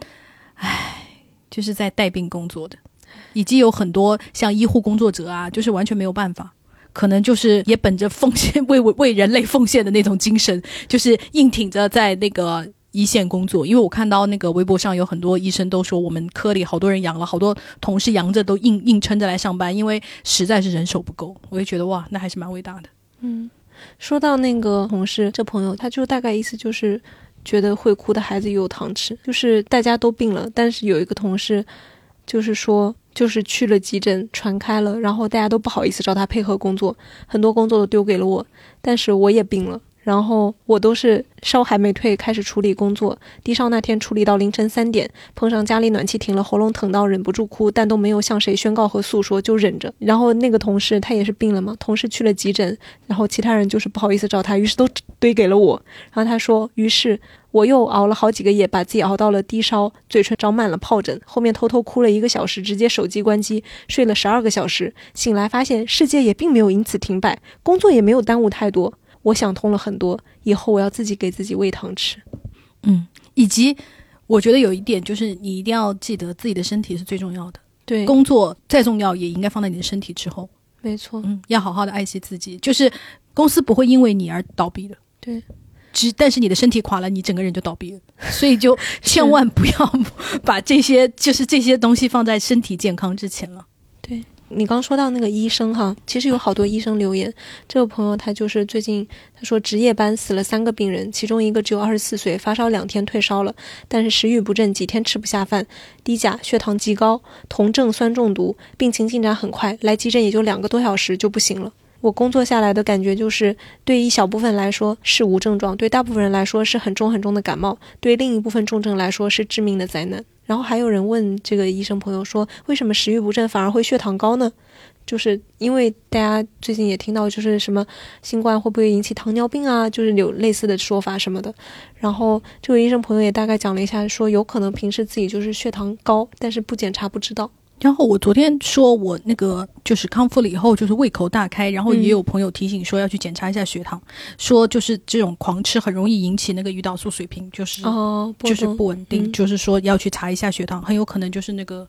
S1: 唉，就是在带病工作的，以及有很多像医护工作者啊，就是完全没有办法，可能就是也本着奉献为为人类奉献的那种精神，就是硬挺着在那个。一线工作，因为我看到那个微博上有很多医生都说，我们科里好多人阳了，好多同事阳着都硬硬撑着来上班，因为实在是人手不够。我就觉得哇，那还是蛮伟大的。
S2: 嗯，说到那个同事，这朋友他就大概意思就是觉得会哭的孩子有糖吃，就是大家都病了，但是有一个同事就是说，就是去了急诊传开了，然后大家都不好意思找他配合工作，很多工作都丢给了我，但是我也病了。然后我都是烧还没退，开始处理工作。低烧那天处理到凌晨三点，碰上家里暖气停了，喉咙疼到忍不住哭，但都没有向谁宣告和诉说，就忍着。然后那个同事他也是病了嘛，同事去了急诊，然后其他人就是不好意思找他，于是都堆给了我。然后他说，于是我又熬了好几个夜，把自己熬到了低烧，嘴唇长满了疱疹，后面偷偷哭了一个小时，直接手机关机，睡了十二个小时，醒来发现世界也并没有因此停摆，工作也没有耽误太多。我想通了很多，以后我要自己给自己喂糖吃，
S1: 嗯，以及我觉得有一点就是，你一定要记得自己的身体是最重要的。
S2: 对，
S1: 工作再重要，也应该放在你的身体之后。
S2: 没错，
S1: 嗯，要好好的爱惜自己。就是公司不会因为你而倒闭的。
S2: 对，
S1: 只但是你的身体垮了，你整个人就倒闭了。所以就千万不要 把这些就是这些东西放在身体健康之前了。
S2: 你刚说到那个医生哈，其实有好多医生留言。这个朋友他就是最近他说值夜班死了三个病人，其中一个只有二十四岁，发烧两天退烧了，但是食欲不振，几天吃不下饭，低钾，血糖极高，酮症酸中毒，病情进展很快，来急诊也就两个多小时就不行了。我工作下来的感觉就是，对一小部分来说是无症状，对大部分人来说是很重很重的感冒，对另一部分重症来说是致命的灾难。然后还有人问这个医生朋友说，为什么食欲不振反而会血糖高呢？就是因为大家最近也听到，就是什么新冠会不会引起糖尿病啊？就是有类似的说法什么的。然后这位医生朋友也大概讲了一下，说有可能平时自己就是血糖高，但是不检查不知道。
S1: 然后我昨天说我那个就是康复了以后，就是胃口大开，然后也有朋友提醒说要去检查一下血糖，说就是这种狂吃很容易引起那个胰岛素水平就是
S2: 哦
S1: 就是不稳定，就是说要去查一下血糖，很有可能就是那个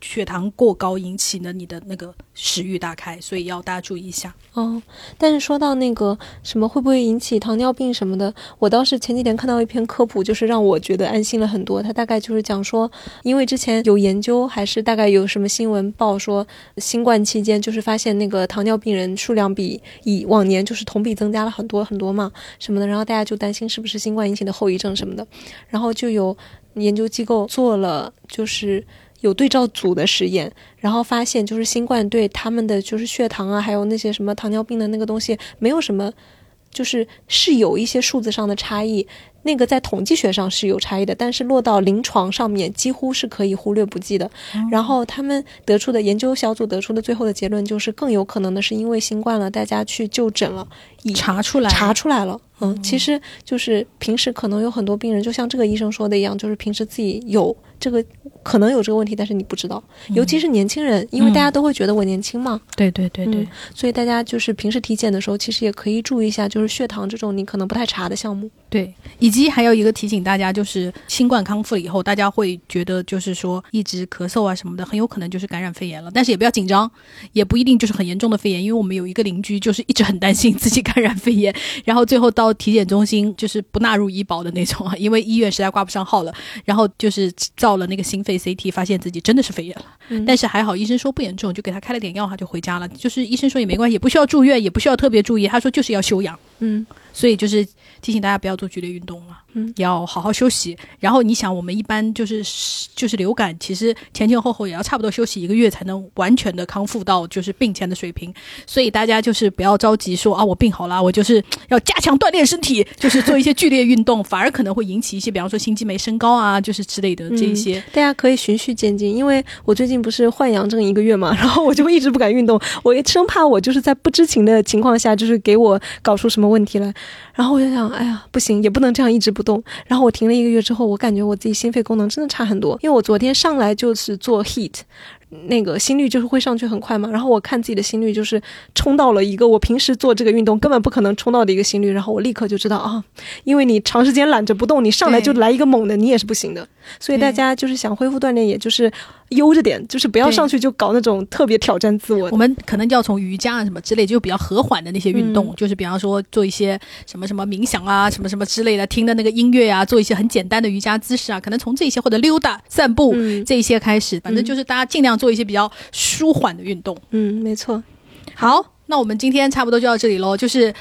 S1: 血糖过高引起的你的那个食欲大开，所以要大家注意一下。
S2: 哦，但是说到那个什么会不会引起糖尿病什么的，我倒是前几天看到一篇科普，就是让我觉得安心了很多。他大概就是讲说，因为之前有研究，还是大概有什么新闻报说，新冠期间就是发现那个糖尿病人数量比以往年就是同比增加了很多很多嘛，什么的，然后大家就担心是不是新冠引起的后遗症什么的，然后就有研究机构做了就是。有对照组的实验，然后发现就是新冠对他们的就是血糖啊，还有那些什么糖尿病的那个东西没有什么，就是是有一些数字上的差异。那个在统计学上是有差异的，但是落到临床上面几乎是可以忽略不计的。然后他们得出的研究小组得出的最后的结论就是，更有可能的是因为新冠了，大家去就诊了，
S1: 查出来
S2: 查出来了。嗯，其实就是平时可能有很多病人，就像这个医生说的一样，就是平时自己有这个可能有这个问题，但是你不知道。尤其是年轻人，因为大家都会觉得我年轻嘛。
S1: 对对对对，
S2: 所以大家就是平时体检的时候，其实也可以注意一下，就是血糖这种你可能不太查的项目。
S1: 对，以及还有一个提醒大家，就是新冠康复了以后，大家会觉得就是说一直咳嗽啊什么的，很有可能就是感染肺炎了。但是也不要紧张，也不一定就是很严重的肺炎，因为我们有一个邻居就是一直很担心自己感染肺炎，然后最后到体检中心就是不纳入医保的那种啊，因为医院实在挂不上号了，然后就是照了那个心肺 CT，发现自己真的是肺炎了。但是还好医生说不严重，就给他开了点药，他就回家了。就是医生说也没关系，也不需要住院，也不需要特别注意，他说就是要休养。
S2: 嗯。
S1: 所以就是提醒大家不要做剧烈运动了，嗯，要好好休息。然后你想，我们一般就是就是流感，其实前前后后也要差不多休息一个月才能完全的康复到就是病前的水平。所以大家就是不要着急说啊，我病好了，我就是要加强锻炼身体，就是做一些剧烈运动，反而可能会引起一些，比方说心肌酶升高啊，就是之类的这一些。
S2: 大家可以循序渐进，因为我最近不是患阳症一个月嘛，然后我就一直不敢运动，我生怕我就是在不知情的情况下，就是给我搞出什么问题来。然后我就想，哎呀，不行，也不能这样一直不动。然后我停了一个月之后，我感觉我自己心肺功能真的差很多。因为我昨天上来就是做 heat，那个心率就是会上去很快嘛。然后我看自己的心率就是冲到了一个我平时做这个运动根本不可能冲到的一个心率。然后我立刻就知道啊，因为你长时间懒着不动，你上来就来一个猛的，你也是不行的。所以大家就是想恢复锻炼，也就是。悠着点，就是不要上去就搞那种特别挑战自我。
S1: 我们可能就要从瑜伽啊什么之类，就比较和缓的那些运动，就是比方说做一些什么什么冥想啊，什么什么之类的，听的那个音乐啊，做一些很简单的瑜伽姿势啊，可能从这些或者溜达、散步这些开始，反正就是大家尽量做一些比较舒缓的运动。
S2: 嗯，没错。
S1: 好，那我们今天差不多就到这里喽，就是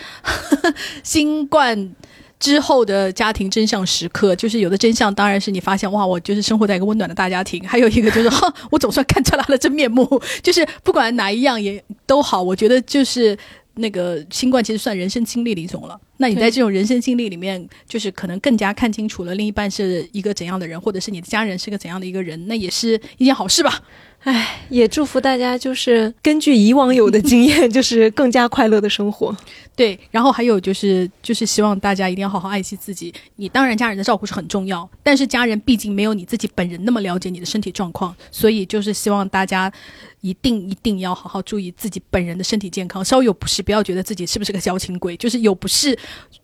S1: 新冠。之后的家庭真相时刻，就是有的真相当然是你发现哇，我就是生活在一个温暖的大家庭；还有一个就是 哈，我总算看出来了真面目。就是不管哪一样也都好，我觉得就是那个新冠其实算人生经历的一种了。那你在这种人生经历里面，就是可能更加看清楚了另一半是一个怎样的人，或者是你的家人是个怎样的一个人，那也是一件好事吧。
S2: 唉，也祝福大家，就是根据以往有的经验，就是更加快乐的生活。
S1: 对，然后还有就是，就是希望大家一定要好好爱惜自己。你当然家人的照顾是很重要，但是家人毕竟没有你自己本人那么了解你的身体状况，所以就是希望大家一定一定要好好注意自己本人的身体健康。稍有不适，不要觉得自己是不是个矫情鬼，就是有不适，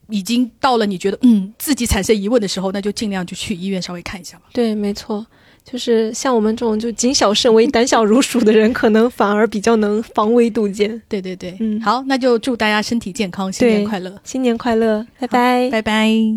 S1: 已经到了你觉得嗯自己产生疑问的时候，那就尽量就去医院稍微看一下吧。
S2: 对，没错。就是像我们这种就谨小慎微、胆小如鼠的人，可能反而比较能防微杜渐。
S1: 对对对，嗯，好，那就祝大家身体健康，新年快乐，
S2: 新年快乐，拜拜，
S1: 拜拜。